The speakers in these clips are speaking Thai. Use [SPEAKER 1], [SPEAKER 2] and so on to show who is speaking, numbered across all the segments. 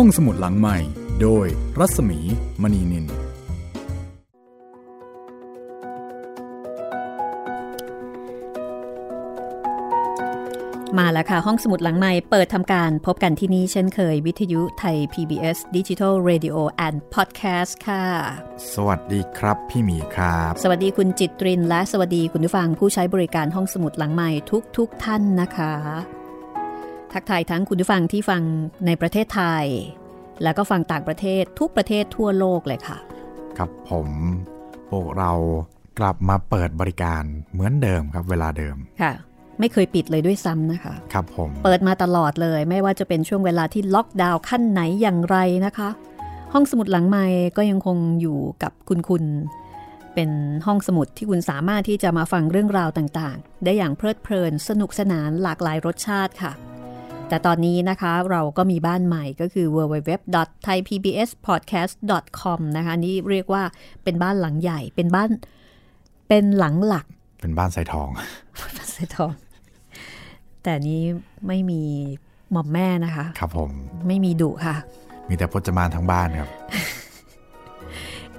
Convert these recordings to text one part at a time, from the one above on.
[SPEAKER 1] ห้องสมุดหลังใหม่ โดยรัศมีมณีนิน
[SPEAKER 2] มาแล้วค่ะ ห้องสมุดหลังใหม่เปิดทำการพบกันที่นี่เช่นเคยวิทยุไทย PBS Digital Radio and Podcast ค่ะ
[SPEAKER 1] สวัสดีครับพี่หมีครับ
[SPEAKER 2] สวัสดีคุณจิตรินและสวัสดีคุณผู้ฟังผู้ใช้บริการห้องสมุดหลังใหม่ทุกทุกท่านนะคะ ทักทายทั้งคุณผู้ฟังที่ฟังในประเทศไทย แล้วก็ฟังต่างประเทศทุกประเทศทั่วโลกเลยค่ะ
[SPEAKER 1] ครับผมพวกเรากลับมาเปิดบริการเหมือนเดิมครับเวลาเดิม
[SPEAKER 2] ค่ะ ไม่เคยปิดเลยด้วยซ้ำนะคะ
[SPEAKER 1] ครับผม
[SPEAKER 2] เปิดมาตลอดเลยไม่ว่าจะเป็นช่วงเวลาที่ล็อกดาวน์ขั้นไหนอย่างไรนะคะ ห้องสมุดหลังใหม่ก็ยังคงอยู่กับคุณคุณเป็นห้องสมุดที่คุณสามารถที่จะมาฟังเรื่องราวต่างๆ ได้อย่างเพลิดเพลิน สนุกสนานหลากหลายรสชาติค่ะ แต่ตอนนี้นะคะเราก็มีบ้านใหม่ก็คือ www.thaipbspodcast.com นะคะนี่เรียกว่าเป็นบ้านหลังใหญ่เป็นบ้านเป็นหลังหลัก
[SPEAKER 1] เป็นบ้านใส่ทอง
[SPEAKER 2] บ้านใส่ทอง แต่นี้ไม่มีหม่อมแม่นะคะ
[SPEAKER 1] ครับผม
[SPEAKER 2] ไม่มีดุค่ะ
[SPEAKER 1] มีแต่พจมานทั้งบ้านครับ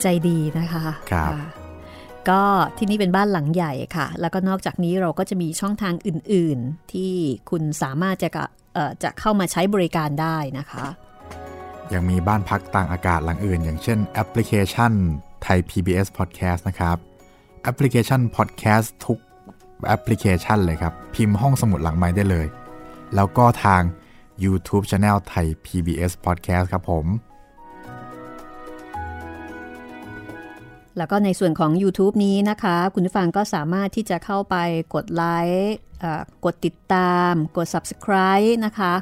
[SPEAKER 2] ใจดีนะคะ
[SPEAKER 1] ครับะ
[SPEAKER 2] ก็ที่นี่เป็นบ้านหลังใหญ่ค่ะ แล้วก็นอกจากนี้เราก็จะมีช่องทางอื่น ๆ ที่คุณสามารถจะกะเอ่อ จะเข้ามาใช้บริการได้นะคะ
[SPEAKER 1] ยังมีบ้านพักตากอากาศหลังอื่น อย่างเช่นแอปพลิเคชันไทย PBS Podcast นะครับแอปพลิเคชัน Podcast ทุกแอปพลิเคชันเลยครับ พิมพ์ห้องสมุดหลังไมค์ได้เลย แล้วก็ทาง YouTube Channel Thai PBS Podcast ครับผม
[SPEAKER 2] แล้วก็ในส่วนของ YouTube นี้นะคะ คุณผู้ฟังก็สามารถที่จะเข้าไปกดไลค์เอ่อกดติดตาม กด Subscribe นะคะ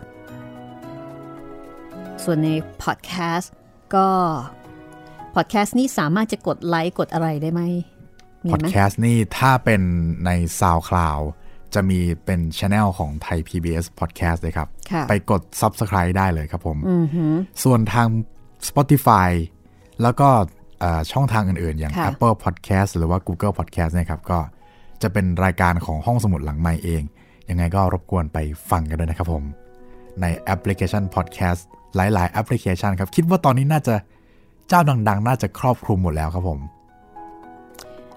[SPEAKER 2] ส่วนใน Podcast ก็ Podcast นี่สามารถจะกดไลค์กดอะไรได้ไหมมี
[SPEAKER 1] พอด
[SPEAKER 2] ไหม
[SPEAKER 1] แคสต์นี่ถ้าเป็นใน SoundCloud จะมีเป็นช anel ของไทย PBS Podcast เลยครับ
[SPEAKER 2] ค่ะ
[SPEAKER 1] ไปกด Subscribe ได้เลยครับผม
[SPEAKER 2] อือหือ
[SPEAKER 1] ส่วนทาง Spotify แล้วก็เอ่อ ช่องทางอื่นๆ อย่าง
[SPEAKER 2] ค่ะ
[SPEAKER 1] Apple Podcast หรือว่า Google Podcast เนะครับก็จะเป็นรายการของห้องสมุดหลังไม้เอง ยังไงก็รบกวนไปฟังกันด้วยนะครับผม ในแอปพลิเคชัน Podcast หลายๆแอปพลิเคชันครับ คิดว่าตอนนี้น่าจะเจ้าดัง ๆ น่าจะครอบคลุมหมดแล้วครับผม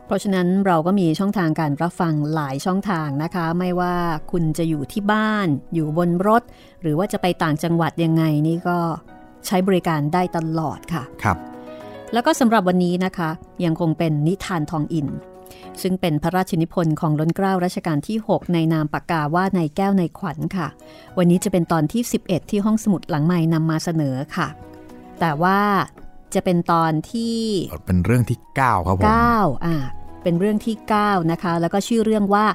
[SPEAKER 2] เพราะฉะนั้นเราก็มีช่องทางการรับฟังหลายช่องทางนะคะ ไม่ว่าคุณจะอยู่ที่บ้าน อยู่บนรถ หรือว่าจะไปต่างจังหวัดยังไงนี่ก็ใช้บริการได้ตลอดค่ะ
[SPEAKER 1] ครับ
[SPEAKER 2] แล้วก็สำหรับวันนี้นะคะ ยังคงเป็นนิทานทองอิน ซึ่งเป็นพระราชนิพนธ์ของล้นเกล้ารัชกาลที่ 6 ในนามปากกาว่าในแก้วในขวัญค่ะ วันนี้จะเป็นตอนที่ 11 ที่ห้องสมุดหลังใหม่นำมาเสนอค่ะ แต่ว่าจะเป็นตอนที่
[SPEAKER 1] เป็นเรื่องที่ 9 ครับผม
[SPEAKER 2] 9อะเป็นเรื่องที่ 9 นะคะ แล้วก็ชื่อเรื่องว่า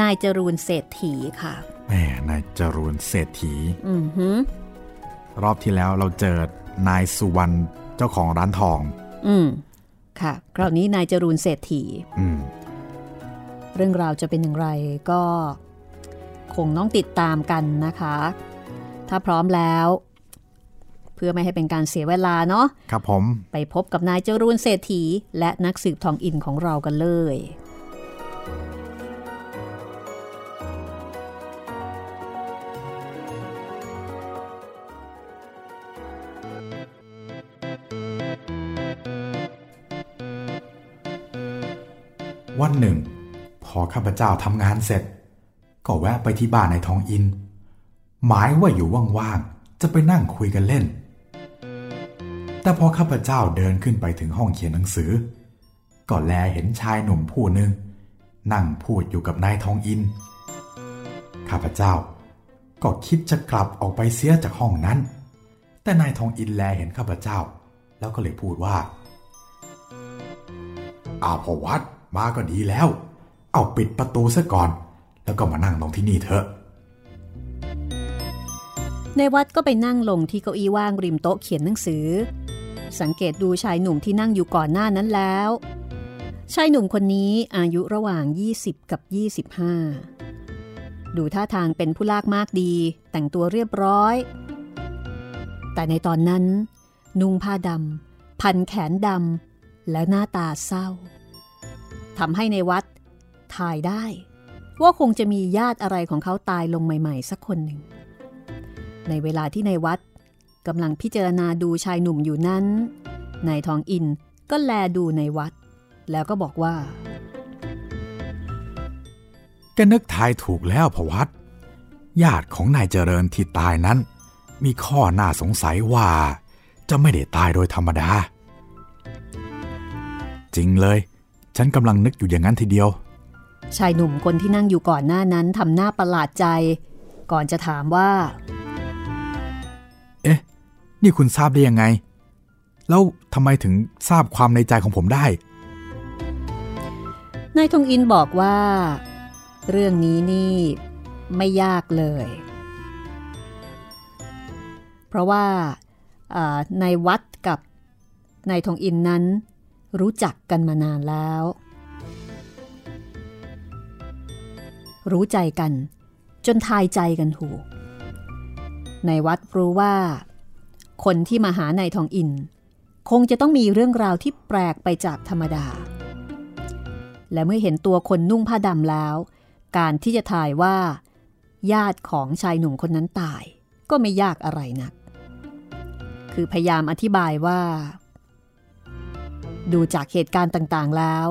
[SPEAKER 2] นายจรูนเศรษฐีค่ะ
[SPEAKER 1] แหมนายจรูนเศรษฐี
[SPEAKER 2] อือหือ
[SPEAKER 1] รอบที่แล้วเราเจอนายสุวรรณเจ้าของร้านทอง
[SPEAKER 2] อืม ค่ะคราวนี้นายจรูนเศรษฐี
[SPEAKER 1] อืม
[SPEAKER 2] เรื่องราวจะเป็นอย่างไรก็ คงต้องติดตามกันนะคะ ถ้าพร้อมแล้ว เพื่อไม่ให้เป็นการเสียเวลาเนาะ
[SPEAKER 1] ครับผม
[SPEAKER 2] ไปพบกับนายจรูนเศรษฐี และนักสืบทองอินของเรากันเลย
[SPEAKER 1] วันหนึ่ง พอข้าพเจ้าทำงานเสร็จ ก็แวะไปที่บ้านในทองอิน หมายว่าอยู่ว่างๆ จะไปนั่งคุยกันเล่น แต่พอข้าพเจ้าเดินขึ้นไปถึงห้องเขียนหนังสือ ก็แลเห็นชายหนุ่มผู้หนึ่งนั่งพูดอยู่กับนายทองอิน ข้าพเจ้าก็คิดจะกลับออกไปเสียจากห้องนั้น แต่นายทองอินแลเห็นข้าพเจ้า แล้วก็เลยพูดว่าอาพวัด มาก็ดีแล้ว เอาปิดประตูซะก่อน แล้วก็มานั่งตรงที่นี่เถอะ
[SPEAKER 2] ในวัดก็ไปนั่งลงที่เก้าอี้ว่างริมโต๊ะเขียนหนังสือ สังเกตดูชายหนุ่มที่นั่งอยู่ก่อนหน้านั้นแล้ว ชายหนุ่มคนนี้อายุระหว่าง 20 กับ 25 ดูท่าทางเป็นผู้ลากมากดี แต่งตัวเรียบร้อย แต่ในตอนนั้น นุ่งผ้าดำพันแขนดำและหน้าตาเศร้า ทำให้ในวัดถ่ายได้ ว่าคงจะมีญาติอะไรของเขาตายลงใหม่ๆ สักคนหนึ่ง ในเวลาที่ในวัดกำลังพิจารณาดูชายหนุ่มอยู่นั้น นายทองอินก็แลดูในวัด แล้วก็บอกว่า
[SPEAKER 1] แกนึกทายถูกแล้วพวัดญาติของนายเจริญที่ตายนั้น มีข้อน่าสงสัยว่า จะไม่ได้ตายโดยธรรมดา จริงเลย ฉันกำลังนึกอยู่อย่างนั้นทีเดียว
[SPEAKER 2] ชายหนุ่มคนที่นั่งอยู่ก่อนหน้านั้นทำหน้าประหลาดใจ ก่อนจะถามว่า
[SPEAKER 1] เอ๊ะ นี่คุณทราบได้ยังไง แล้วทำไมถึงทราบความในใจของผมได้
[SPEAKER 2] นายทงอินบอกว่า เรื่องนี้นี่ไม่ยากเลย เพราะว่าในวัดกับนายทองอินนั้น รู้จักกันมานานแล้ว รู้ใจกัน จนทายใจกันถูก ในวัดรู้ว่า คนที่มาหานายทองอิน คงจะต้องมีเรื่องราวที่แปลกไปจากธรรมดา และเมื่อเห็นตัวคนนุ่งผ้าดำแล้ว การที่จะทายว่า ญาติของชายหนุ่มคนนั้นตาย ก็ไม่ยากอะไรนัก คือพยายามอธิบายว่า ดูจากเหตุการณ์ต่างๆแล้ว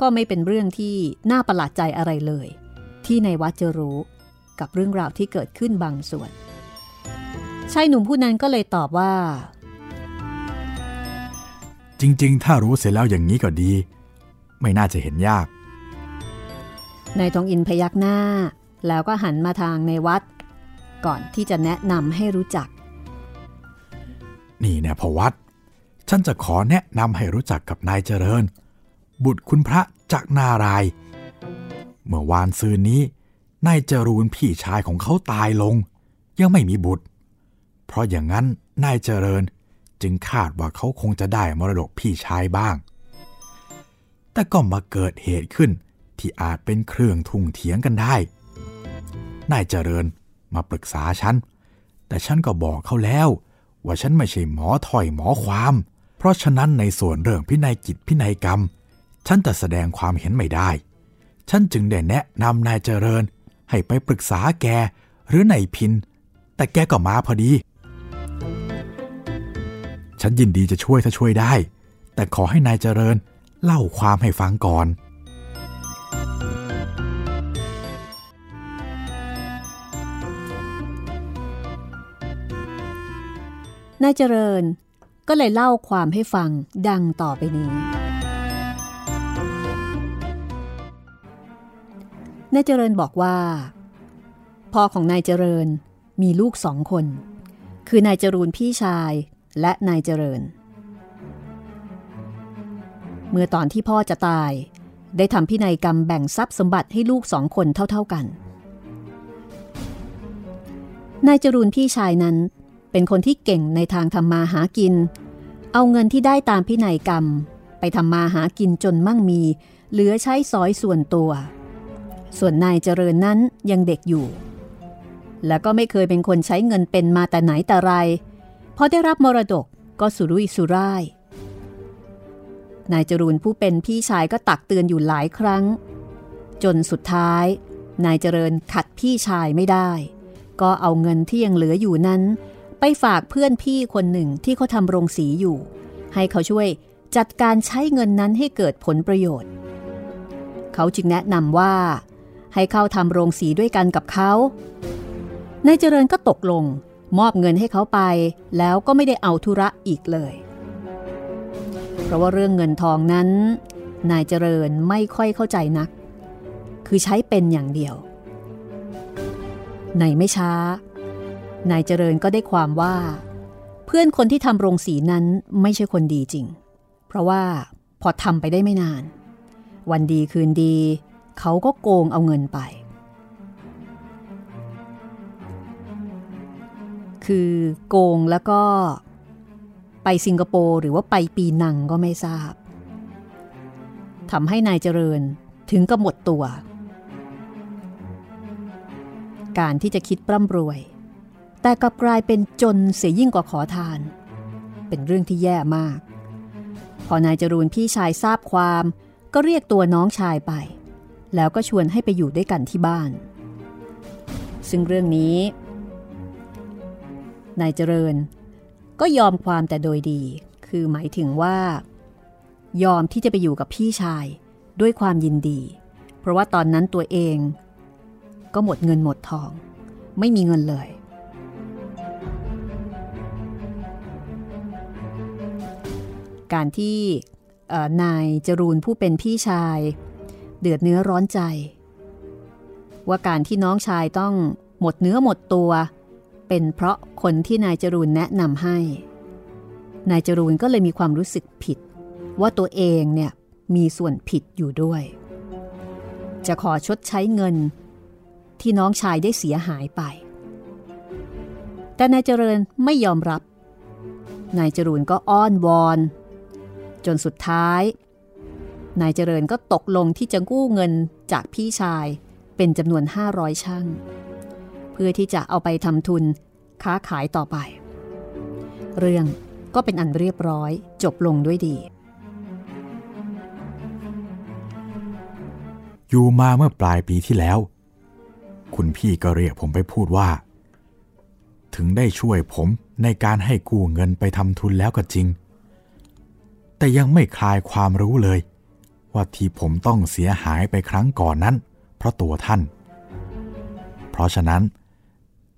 [SPEAKER 2] ก็ไม่เป็นเรื่องที่น่าประหลาดใจอะไรเลย ที่ในวัดจะรู้กับเรื่องราวที่เกิดขึ้นบางส่วนชายหนุ่มผู้นั้นก็เลยตอบว่า
[SPEAKER 1] จริงๆ ถ้ารู้เสร็จแล้วอย่างนี้ก็ดี ไม่น่าจะเห็นยาก
[SPEAKER 2] นายทองอินพยักหน้า แล้วก็หันมาทางในวัด ก่อนที่จะแนะนำให้รู้จัก
[SPEAKER 1] นี่แน่พวัด ฉันจะขอแนะนำให้รู้จักกับนายเจริญ บุตรคุณพระจากนาราย เมื่อวานซืนนี้ นายจรูนพี่ชายของเขาตายลง ยังไม่มีบุตร เพราะอย่างนั้นนายเจริญจึงคาดว่าเขาคงจะได้มรดกพี่ชายบ้าง แต่ก็มาเกิดเหตุขึ้นที่อาจเป็นเครื่องทุ่งเถียงกันได้ นายเจริญมาปรึกษาฉัน แต่ฉันก็บอกเขาแล้วว่าฉันไม่ใช่หมอถอยหมอความเราะฉะนั้นในส่วนเรื่องพินัยกิจพินัยกรรม ฉันจะแสดงความเห็นไม่ได้ ฉันจึงได้แนะนำนายเจริญ ให้ไปปรึกษาแกหรือนายพิน แต่แกก็มาพอดี ฉันยินดีจะช่วยถ้าช่วยได้ แต่ขอให้นายเจริญเล่าความให้ฟังก่อน
[SPEAKER 2] นายเจริญ ก็เลยเล่าความให้ฟังดังต่อไปนี้ นายเจริญบอกว่า พ่อของนายเจริญมีลูกสองคน คือนายจรูนพี่ชายและนายเจริญ เมื่อตอนที่พ่อจะตาย ได้ทำพินัยกรรมแบ่งทรัพย์สมบัติให้ลูกสองคนเท่า ๆกันนายจรูนพี่ชายนั้น เป็นคนที่เก่งในทางทำมาหากิน เอาเงินที่ได้ตามพินัยกรรม ไปทำมาหากินจนมั่งมี เหลือใช้สอยส่วนตัว ส่วนนายเจริญนั้นยังเด็กอยู่ แล้วก็ไม่เคยเป็นคนใช้เงินเป็นมาแต่ไหนแต่ไรพอได้รับมรดกก็สุรุ่ยสุร่ายนายจรูนผู้เป็นพี่ชายก็ตักเตือนอยู่หลายครั้ง จนสุดท้าย นายเจริญขัดพี่ชายไม่ได้ ก็เอาเงินที่ยังเหลืออยู่นั้น ไปฝากเพื่อนพี่คนหนึ่งที่เขาทำโรงสีอยู่ ให้เขาช่วยจัดการใช้เงินนั้นให้เกิดผลประโยชน์ เขาจึงแนะนำว่า ให้เข้าทำโรงสีด้วยกันกับเขานายเจริญก็ตกลง มอบเงินให้เขาไป แล้วก็ไม่ได้เอาธุระอีกเลย เพราะว่าเรื่องเงินทองนั้น นายเจริญไม่ค่อยเข้าใจนัก คือใช้เป็นอย่างเดียว ในไม่ช้า นายเจริญก็ได้ความว่า เพื่อนคนที่ทำโรงสีนั้นไม่ใช่คนดีจริง เพราะว่าพอทำไปได้ไม่นาน วันดีคืนดี เขาก็โกงเอาเงินไป คือโกงแล้วก็ไปสิงคโปร์หรือว่าไปปีนังก็ไม่ทราบทำให้นายเจริญถึงกับหมดตัว การที่จะคิดปร่ำรวย แต่กลับกลายเป็นจนเสียยิ่งกว่าขอทาน เป็นเรื่องที่แย่มาก พอนายจรูนพี่ชายทราบความ ก็เรียกตัวน้องชายไป แล้วก็ชวนให้ไปอยู่ด้วยกันที่บ้าน ซึ่งเรื่องนี้ นายเจริญ ก็ยอมความแต่โดยดี คือหมายถึงว่า ยอมที่จะไปอยู่กับพี่ชายด้วยความยินดี เพราะว่าตอนนั้นตัวเอง ก็หมดเงินหมดทอง ไม่มีเงินเลย การที่นายจรูนผู้เป็นพี่ชาย เดือดเนื้อร้อนใจ ว่าการที่น้องชายต้องหมดเนื้อหมดตัว เป็นเพราะคนที่นายจรูนแนะนำให้ นายจรูนก็เลยมีความรู้สึกผิด ว่าตัวเองเนี่ยมีส่วนผิดอยู่ด้วย จะขอชดใช้เงิน ที่น้องชายได้เสียหายไป แต่นายเจริญไม่ยอมรับ นายจรูนก็อ้อนวอน จนสุดท้าย นายเจริญก็ตกลงที่จะกู้เงินจากพี่ชายเป็นจำนวน 500 ช่าง เพื่อที่จะเอาไปทำทุนค้าขายต่อไป เรื่องก็เป็นอันเรียบร้อยจบลงด้วยดี
[SPEAKER 1] อยู่มาเมื่อปลายปีที่แล้ว คุณพี่ก็เรียกผมไปพูดว่า ถึงได้ช่วยผมในการให้กู้เงินไปทำทุนแล้วก็จริง แต่ยังไม่คลายความรู้เลย ว่าที่ผมต้องเสียหายไปครั้งก่อนนั้น เพราะตัวท่าน เพราะฉะนั้น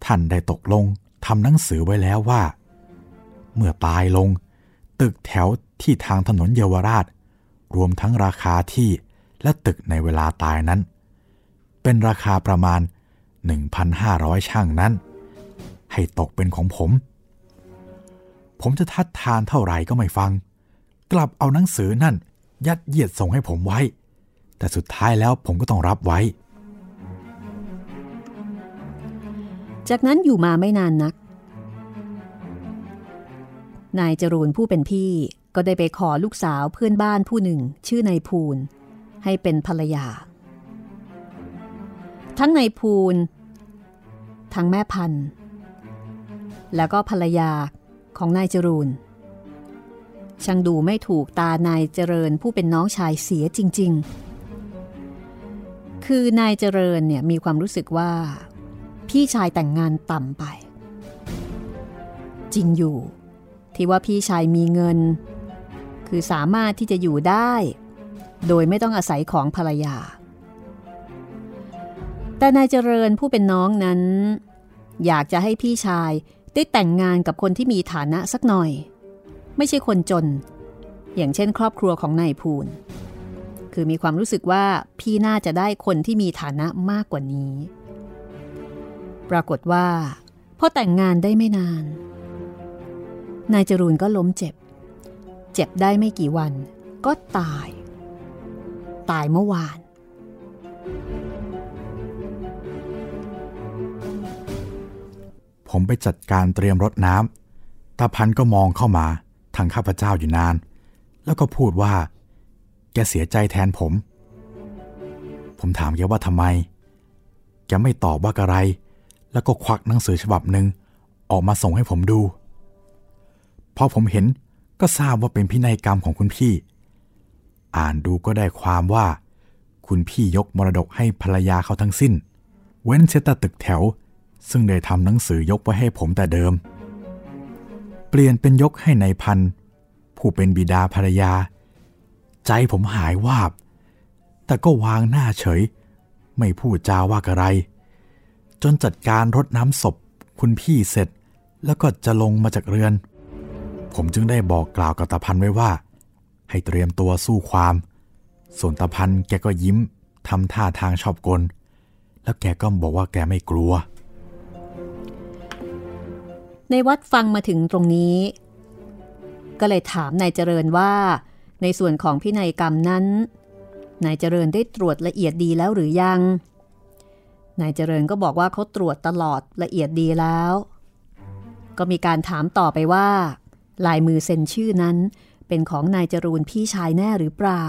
[SPEAKER 1] ท่านได้ตกลงทำหนังสือไว้แล้วว่า เมื่อตายลง ตึกแถวที่ทางถนนเยาวราช รวมทั้งราคาที่และตึกในเวลาตายนั้น เป็นราคาประมาณ 1,500 ช่างนั้น ให้ตกเป็นของผม ผมจะทัดทานเท่าไหร่ก็ไม่ฟัง กลับเอาหนังสือนั่น ยัดเยียดส่งให้ผมไว้ แต่สุดท้ายแล้วผมก็ต้องรับไว้
[SPEAKER 2] จากนั้นอยู่มาไม่นานนัก นายจรูนผู้เป็นพี่ก็ได้ไปขอลูกสาวเพื่อนบ้านผู้หนึ่งชื่อนายภูลให้เป็นภรรยา ทั้งนายภูลทั้งแม่พันธุ์ แล้วก็ภรรยาของนายจรูน ช่างดูไม่ถูกตานายเจริญผู้เป็นน้องชายเสียจริง ๆ คือนายเจริญเนี่ยมีความรู้สึกว่า พี่ชายแต่งงานต่ำไป จริงอยู่ ที่ว่าพี่ชายมีเงิน คือสามารถที่จะอยู่ได้ โดยไม่ต้องอาศัยของภรรยา แต่นายเจริญผู้เป็นน้องนั้น อยากจะให้พี่ชายได้แต่งงานกับคนที่มีฐานะสักหน่อย ไม่ใช่คนจน อย่างเช่น ครอบครัวของนายภูลคือมีความรู้สึกว่าพี่น่าจะได้คนที่มีฐานะมากกว่านี้ ปรากฏว่าพอแต่งงานได้ไม่นาน นายจรูนก็ล้มเจ็บ เจ็บได้ไม่กี่วัน ก็ตาย ตายเมื่อวาน
[SPEAKER 1] ผมไปจัดการเตรียมรถน้ำตาพันก็มองเข้ามา ทางข้าพเจ้าอยู่นาน แล้วก็พูดว่า แกเสียใจแทนผม ผมถามแกว่าทำไม แกไม่ตอบว่าอะไร แล้วก็ควักหนังสือฉบับหนึ่งออกมาส่งให้ผมดู พอผมเห็นก็ทราบว่าเป็นพินัยกรรมของคุณพี่ อ่านดูก็ได้ความว่า คุณพี่ยกมรดกให้ภรรยาเขาทั้งสิ้น เว้นเชตตึกแถว ซึ่งได้ทำหนังสือยกไว้ให้ผมแต่เดิม ปลี่ยนเป็นยกให้ในพัน ผู้เป็นบิดาภรรยา ใจผมหายวาบ แต่ก็วางหน้าเฉย ไม่พูดจาว่าอะไร จนจัดการรดน้ำศพคุณพี่เสร็จ แล้วก็จะลงมาจากเรือน ผมจึงได้บอกกล่าวกับตาพันไว้ว่า ให้เตรียมตัวสู้ความ ส่วนตาพันแกก็ยิ้มทำท่าทางชอบกล แล้วแกก็บอกว่าแกไม่กลัว
[SPEAKER 2] ในวัดฟังมาถึงตรงนี้ ก็เลยถามนายเจริญว่า ในส่วนของพินัยกรรมนั้นนายเจริญได้ตรวจละเอียดดีแล้วหรือยังนายเจริญก็บอกว่าเขาตรวจตลอดละเอียดดีแล้ว ก็มีการถามต่อไปว่า ลายมือเซ็นชื่อนั้นเป็นของนายจรูนพี่ชายแน่หรือเปล่า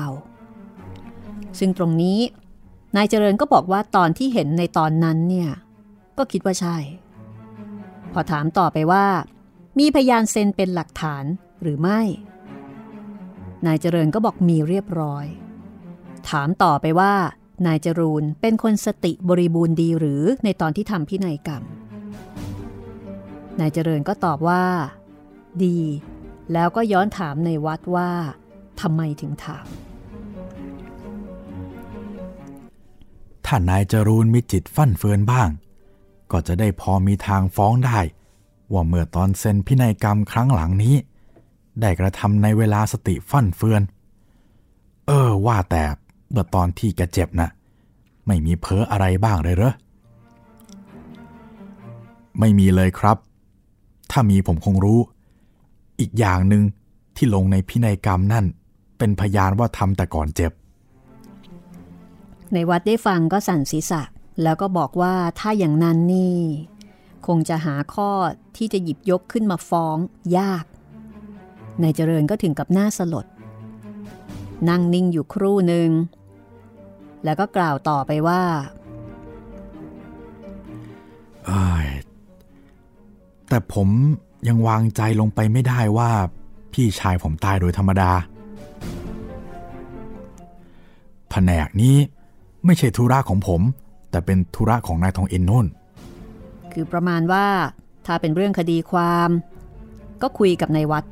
[SPEAKER 2] ซึ่งตรงนี้นายเจริญก็บอกว่าตอนที่เห็นในตอนนั้นเนี่ย ก็คิดว่าใช่ พอถามต่อไปว่า มีพยานเซ็นเป็นหลักฐานหรือไม่ นายเจริญก็บอกมีเรียบร้อย ถามต่อไปว่านายจรูนเป็นคนสติบริบูรณ์ดีหรือในตอนที่ทำพินัยกรรม นายเจริญก็ตอบว่า ดี แล้วก็ย้อนถามในวัดว่าทำไมถึงถาม
[SPEAKER 1] ถ้านายจรูนมีจิตฟั่นเฟือนบ้าง ก็จะได้พอมีทางฟ้องได้ ว่าเมื่อตอนเซ็นพินัยกรรมครั้งหลังนี้ ได้กระทำในเวลาสติฟั่นเฟือน เออว่าแต่เมื่อตอนที่แกเจ็บนะ่ะไม่มีเพ้ออะไรบ้างเลยเหรอ ไม่มีเลยครับ ถ้ามีผมคงรู้ อีกอย่างหนึ่งที่ลงในพินัยกรรมนั่น เป็นพยานว่าทำแต่ก่อนเจ็บ
[SPEAKER 2] ในวัดได้ฟังก็สั่นศีรษะ แล้วก็บอกว่าถ้าอย่างนั้นนี่ คงจะหาข้อที่จะหยิบยกขึ้นมาฟ้องยาก นายเจริญก็ถึงกับหน้าสลด นั่งนิ่งอยู่ครู่หนึ่ง แล้วก็กล่าวต่อไปว่า
[SPEAKER 1] แต่ผมยังวางใจลงไปไม่ได้ว่า พี่ชายผมตายโดยธรรมดา แผนกนี้ไม่ใช่ธุระของผม แต่เป็นธุระของนายทองอินนุ่น
[SPEAKER 2] คือประมาณว่าถ้าเป็นเรื่องคดีความ ก็คุยกับนายวัด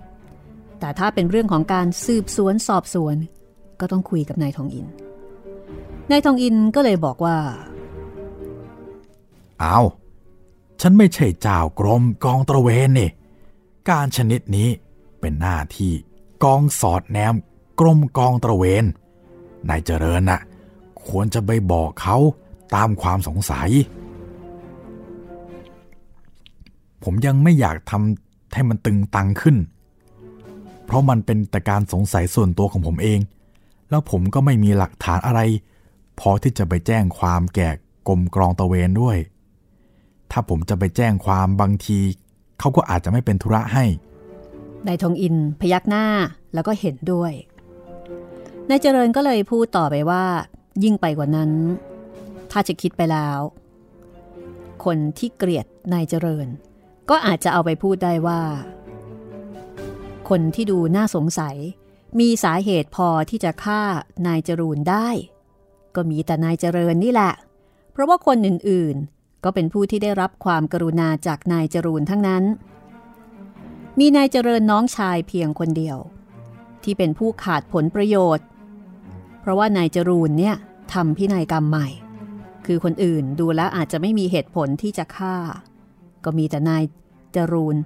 [SPEAKER 2] แต่ถ้าเป็นเรื่องของการสืบสวนสอบสวน ก็ต้องคุยกับนายทองอิน นายทองอินก็เลยบอกว่า
[SPEAKER 1] เอาฉันไม่ใช่เจ้ากรมกองตระเวนนี่ การชนิดนี้เป็นหน้าที่กองสอดแนมกรมกองตระเวน นายเจริญน่ะควรจะไปบอกเขา ตามความสงสัย ผมยังไม่อยากทำให้มันตึงตังขึ้น เพราะมันเป็นแต่การสงสัยส่วนตัวของผมเอง แล้วผมก็ไม่มีหลักฐานอะไร พอที่จะไปแจ้งความแก่กรมกรองตะเวนด้วย ถ้าผมจะไปแจ้งความบางที เขาก็อาจจะไม่เป็นธุระให้
[SPEAKER 2] นายทองอินพยักหน้าแล้วก็เห็นด้วยนายเจริญก็เลยพูดต่อไปว่า ยิ่งไปกว่านั้น ถ้าจะคิดไปแล้ว คนที่เกลียดนายเจริญ ก็อาจจะเอาไปพูดได้ว่า คนที่ดูน่าสงสัย มีสาเหตุพอที่จะฆ่านายจรูนได้ ก็มีแต่นายเจริญนี่แหละ เพราะว่าคนอื่นๆ ก็เป็นผู้ที่ได้รับความกรุณาจากนายจรูนทั้งนั้น มีนายเจริญน้องชายเพียงคนเดียว ที่เป็นผู้ขาดผลประโยชน์ เพราะว่านายจรูนเนี่ยทำพินัยกรรมใหม่ คือคนอื่นดูแล้วอาจจะไม่มีเหตุผลที่จะฆ่า ก็มีแต่นายจรูน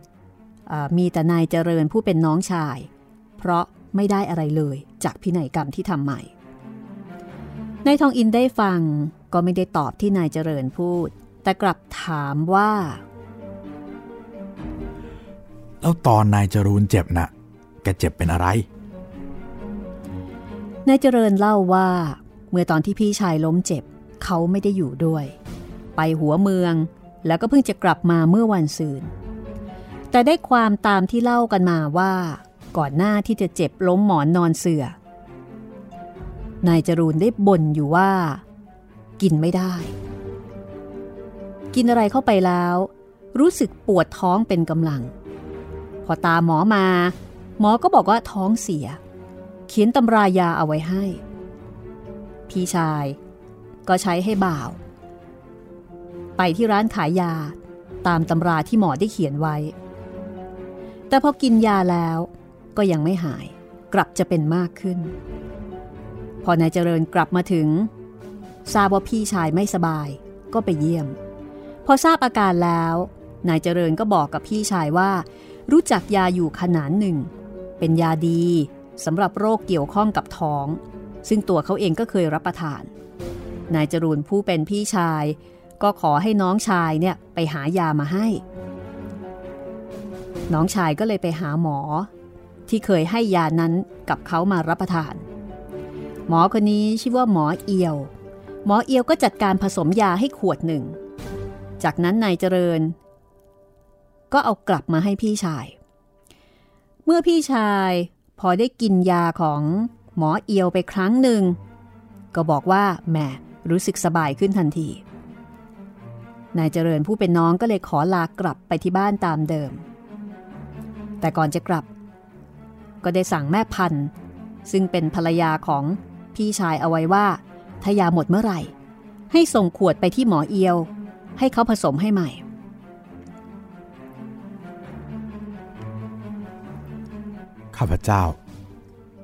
[SPEAKER 2] มีแต่นายเจริญผู้เป็นน้องชาย เพราะไม่ได้อะไรเลยจากพินัยกรรมที่ทำใหม่นายทองอินได้ฟังก็ไม่ได้ตอบที่นายเจริญพูด แต่กลับถามว่า
[SPEAKER 1] แล้วตอนนายจรูนเจ็บนะ่ะแกเจ็บเป็นอะไร
[SPEAKER 2] นายเจริญเล่าว่า เมื่อตอนที่พี่ชายล้มเจ็บ เขาไม่ได้อยู่ด้วย ไปหัวเมืองแล้วก็เพิ่งจะกลับมาเมื่อวันซืนแต่ได้ความตามที่เล่ากันมาว่า ก่อนหน้าที่จะเจ็บล้มหมอนนอนเสือนายจรูนได้บ่นอยู่ว่า กินไม่ได้ กินอะไรเข้าไปแล้ว รู้สึกปวดท้องเป็นกำลัง พอตาหมอมา หมอก็บอกว่าท้องเสีย เขียนตำรายาเอาไว้ให้ พี่ชาย ก็ใช้ให้บ่าว ไปที่ร้านขายยาตามตำราที่หมอได้เขียนไว้ แต่พอกินยาแล้วก็ยังไม่หายกลับจะเป็นมากขึ้น พอนายเจริญกลับมาถึง ทราบว่าพี่ชายไม่สบายก็ไปเยี่ยม พอทราบอาการแล้วนายเจริญก็บอกกับพี่ชายว่า รู้จักยาอยู่ขนาดหนึ่ง เป็นยาดีสำหรับโรคเกี่ยวข้องกับท้อง ซึ่งตัวเขาเองก็เคยรับประทาน นายจรูนผู้เป็นพี่ชาย ก็ขอให้น้องชายเนี่ยไปหายามาให้ น้องชายก็เลยไปหาหมอ ที่เคยให้ยานั้นกับเขามารับประทาน หมอคนนี้ชื่อว่าหมอเอียว หมอเอียวก็จัดการผสมยาให้ขวดหนึ่ง จากนั้นนายเจริญ ก็เอากลับมาให้พี่ชาย เมื่อพี่ชายพอได้กินยาของหมอเอียวไปครั้งหนึ่ง ก็บอกว่าแหม รู้สึกสบายขึ้นทันที นายเจริญผู้เป็นน้องก็เลยขอลากลับไปที่บ้านตามเดิม แต่ก่อนจะกลับ ก็ได้สั่งแม่พันธ์ซึ่งเป็นภรรยาของพี่ชายเอาไว้ว่า ถ้ายาหมดเมื่อไหร่ ให้ส่งขวดไปที่หมอเอียว ให้เขาผสมให้ใหม่
[SPEAKER 1] ข้าพเจ้า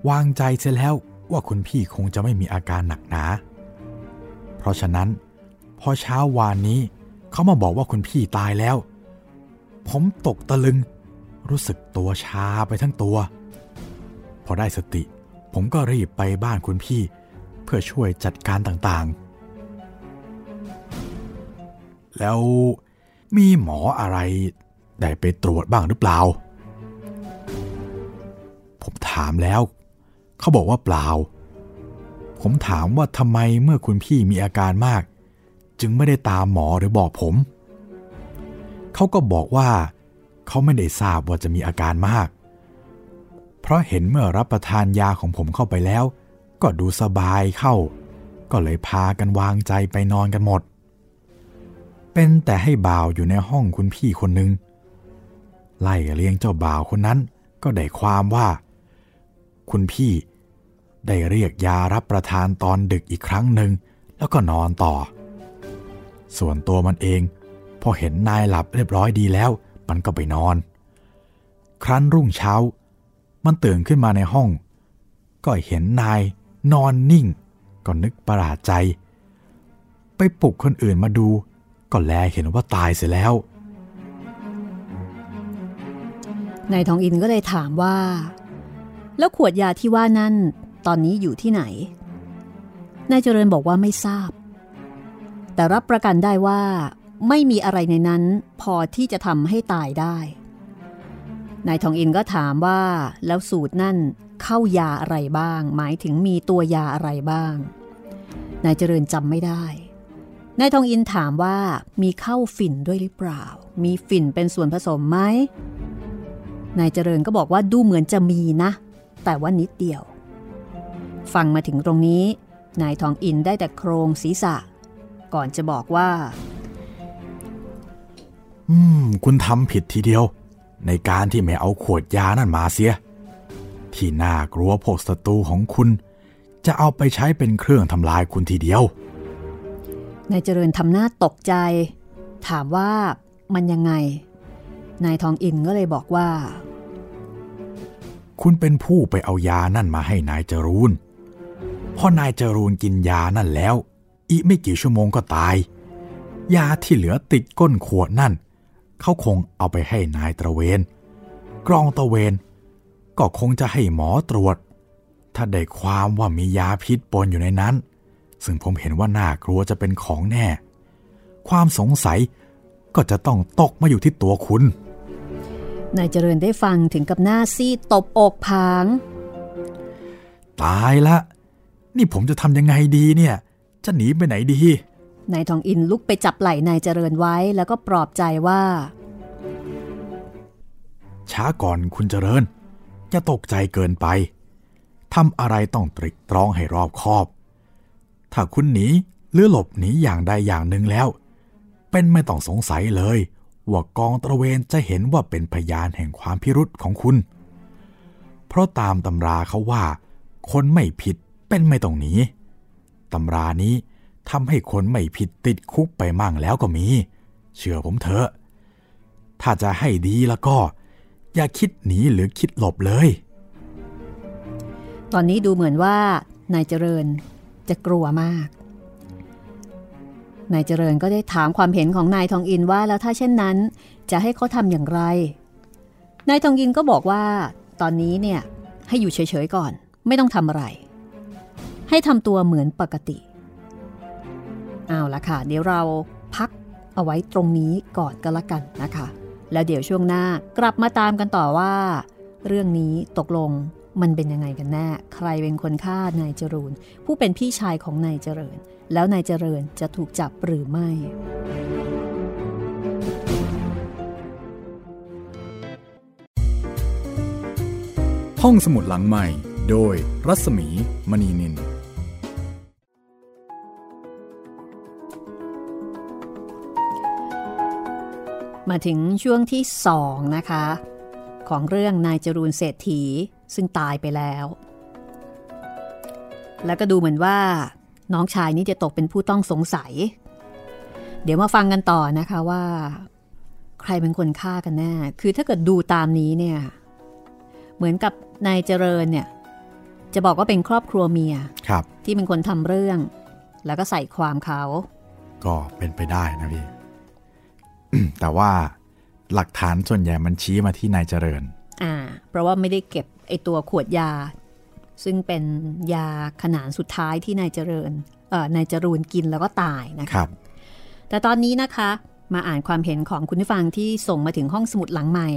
[SPEAKER 1] วางใจเสียแล้วว่าคุณพี่คงจะไม่มีอาการหนักหนา ราะฉะนั้น พอเช้าวานนี้เขามาบอกว่าคุณพี่ตายแล้ว ผมตกตะลึง รู้สึกตัวชาไปทั้งตัว พอได้สติ ผมก็รีบไปบ้านคุณพี่ เพื่อช่วยจัดการต่างๆ แล้วมีหมออะไรได้ไปตรวจบ้างหรือเปล่า ผมถามแล้ว เขาบอกว่าเปล่า ผมถามว่าทำไมเมื่อคุณพี่มีอาการมาก จึงไม่ได้ตามหมอหรือบอกผม เขาก็บอกว่า เขาไม่ได้ทราบว่าจะมีอาการมาก เพราะเห็นเมื่อรับประทานยาของผมเข้าไปแล้ว ก็ดูสบายเข้า ก็เลยพากันวางใจไปนอนกันหมด เป็นแต่ให้บ่าวอยู่ในห้องคุณพี่คนหนึ่งไล่เลี้ยงเจ้าบ่าวคนนั้นก็ได้ความว่า คุณพี่ ได้เรียกยารับประทานตอนดึกอีกครั้งหนึ่ง แล้วก็นอนต่อ ส่วนตัวมันเอง พอเห็นนายหลับเรียบร้อยดีแล้ว มันก็ไปนอน ครั้นรุ่งเช้า มันตื่นขึ้นมาในห้อง ก็เห็นนายนอนนิ่ง ก็นึกประหลาดใจ ไปปลุกคนอื่นมาดู ก็แลเห็นว่าตายเสียแล้ว
[SPEAKER 2] นายทองอินก็เลยถามว่า แล้วขวดยาที่ว่านั่น ตอนนี้อยู่ที่ไหน นายเจริญบอกว่าไม่ทราบ แต่รับประกันได้ว่า ไม่มีอะไรในนั้นพอที่จะทำให้ตายได้ นายทองอินก็ถามว่าแล้วสูตรนั่นเข้ายาอะไรบ้าง หมายถึงมีตัวยาอะไรบ้าง นายเจริญจำไม่ได้ นายทองอินถามว่ามีเข้าฝิ่นด้วยหรือเปล่า มีฝิ่นเป็นส่วนผสมไหมนายเจริญก็บอกว่าดูเหมือนจะมีนะ แต่ว่านิดเดียว ฟังมาถึงตรงนี้ นายทองอินได้แต่โครงศีรษะ ก่อนจะบอกว่า
[SPEAKER 1] อืม คุณทำผิดทีเดียว ในการที่ไม่เอาขวดยานั่นมาเสีย ที่น่ากลัวพวกศัตรูของคุณ จะเอาไปใช้เป็นเครื่องทำลายคุณทีเดียว
[SPEAKER 2] นายเจริญทำหน้าตกใจ ถามว่ามันยังไง นายทองอินก็เลยบอกว่า
[SPEAKER 1] คุณเป็นผู้ไปเอายานั่นมาให้นายจรูน พอนายจรูนกินยานั่นแล้ว อีกไม่กี่ชั่วโมงก็ตาย ยาที่เหลือติดก้นขวดนั่น เขาคงเอาไปให้นายตระเวน กรองตระเวน ก็คงจะให้หมอตรวจ ถ้าได้ความว่ามียาพิษปนอยู่ในนั้น ซึ่งผมเห็นว่าน่ากลัวจะเป็นของแน่ ความสงสัยก็จะต้องตกมาอยู่ที่ตัวคุณ
[SPEAKER 2] นายเจริญได้ฟังถึงกับหน้าซีดตบอกผาง
[SPEAKER 1] ตายละ นี่ผมจะทำยังไงดีเนี่ย จะหนีไปไหนดี
[SPEAKER 2] นายทองอินลุกไปจับไหล่นายเจริญไว้แล้วก็ปลอบใจว่า
[SPEAKER 1] ช้าก่อนคุณเจริญ อย่าตกใจเกินไปทำอะไรต้องตรึกตรองให้รอบคอบ ถ้าคุณหนีหรือหลบหนีอย่างใดอย่างหนึ่งแล้ว เป็นไม่ต้องสงสัยเลย ว่ากองตระเวนจะเห็นว่าเป็นพยานแห่งความพิรุษของคุณ เพราะตามตำราเขาว่า คนไม่ผิด เป็นไม่ต้องหนีตำรานี้ทำให้คนไม่ผิดติดคุกไปมั่งแล้วก็มี เชื่อผมเถอะ ถ้าจะให้ดีแล้วก็ อย่าคิดหนีหรือคิดหลบเลย
[SPEAKER 2] ตอนนี้ดูเหมือนว่านายเจริญจะกลัวมาก นายเจริญก็ได้ถามความเห็นของนายทองอินว่าแล้วถ้าเช่นนั้น จะให้เขาทำอย่างไร นายทองอินก็บอกว่า ตอนนี้เนี่ยให้อยู่เฉยๆก่อน ไม่ต้องทำอะไร ให้ทำตัวเหมือนปกติ เอาละค่ะ เดี๋ยวเราพักเอาไว้ตรงนี้ก่อนก็แล้วกันนะคะ แล้วเดี๋ยวช่วงหน้ากลับมาตามกันต่อว่า เรื่องนี้ตกลงมันเป็นยังไงกันแน่ ใครเป็นคนฆ่านายจรูน ผู้เป็นพี่ชายของนายเจริญ แล้วนายเจริญจะถูกจับหรือไม่
[SPEAKER 1] ห้องสมุดหลังใหม่ โดยรัศมีมณีนิน
[SPEAKER 2] มาถึงช่วงที่สองนะคะ ของเรื่องนายจรูนเศรษฐีซึ่งตายไปแล้ว แล้วก็ดูเหมือนว่า น้องชายนี้จะตกเป็นผู้ต้องสงสัย เดี๋ยวมาฟังกันต่อนะคะว่า ใครเป็นคนฆ่ากันแน่ คือถ้าเกิดดูตามนี้เนี่ยเหมือนกับนายเจริญเนี่ยจะบอกว่าเป็นครอบครัวเมีย
[SPEAKER 1] ครับ
[SPEAKER 2] ที่เป็นคนทำเรื่อง แล้วก็ใส่ความเขา
[SPEAKER 1] ก็เป็นไปได้นะพี่ แต่ว่าหลักฐานส่วนใหญ่มันชี้มาที่นายเจริญ
[SPEAKER 2] อ่า เพราะว่าไม่ได้เก็บไอตัวขวดยา ซึ่งเป็นยาขนานสุดท้ายที่นายเจริญเอ่อนายจรูนกินแล้วก็ตายนะ
[SPEAKER 1] ค
[SPEAKER 2] คะ
[SPEAKER 1] รับ
[SPEAKER 2] แต่ตอนนี้นะคะ มาอ่านความเห็นของคุณผู้ฟังที่ส่งมาถึงห้องสมุดหลังใหม่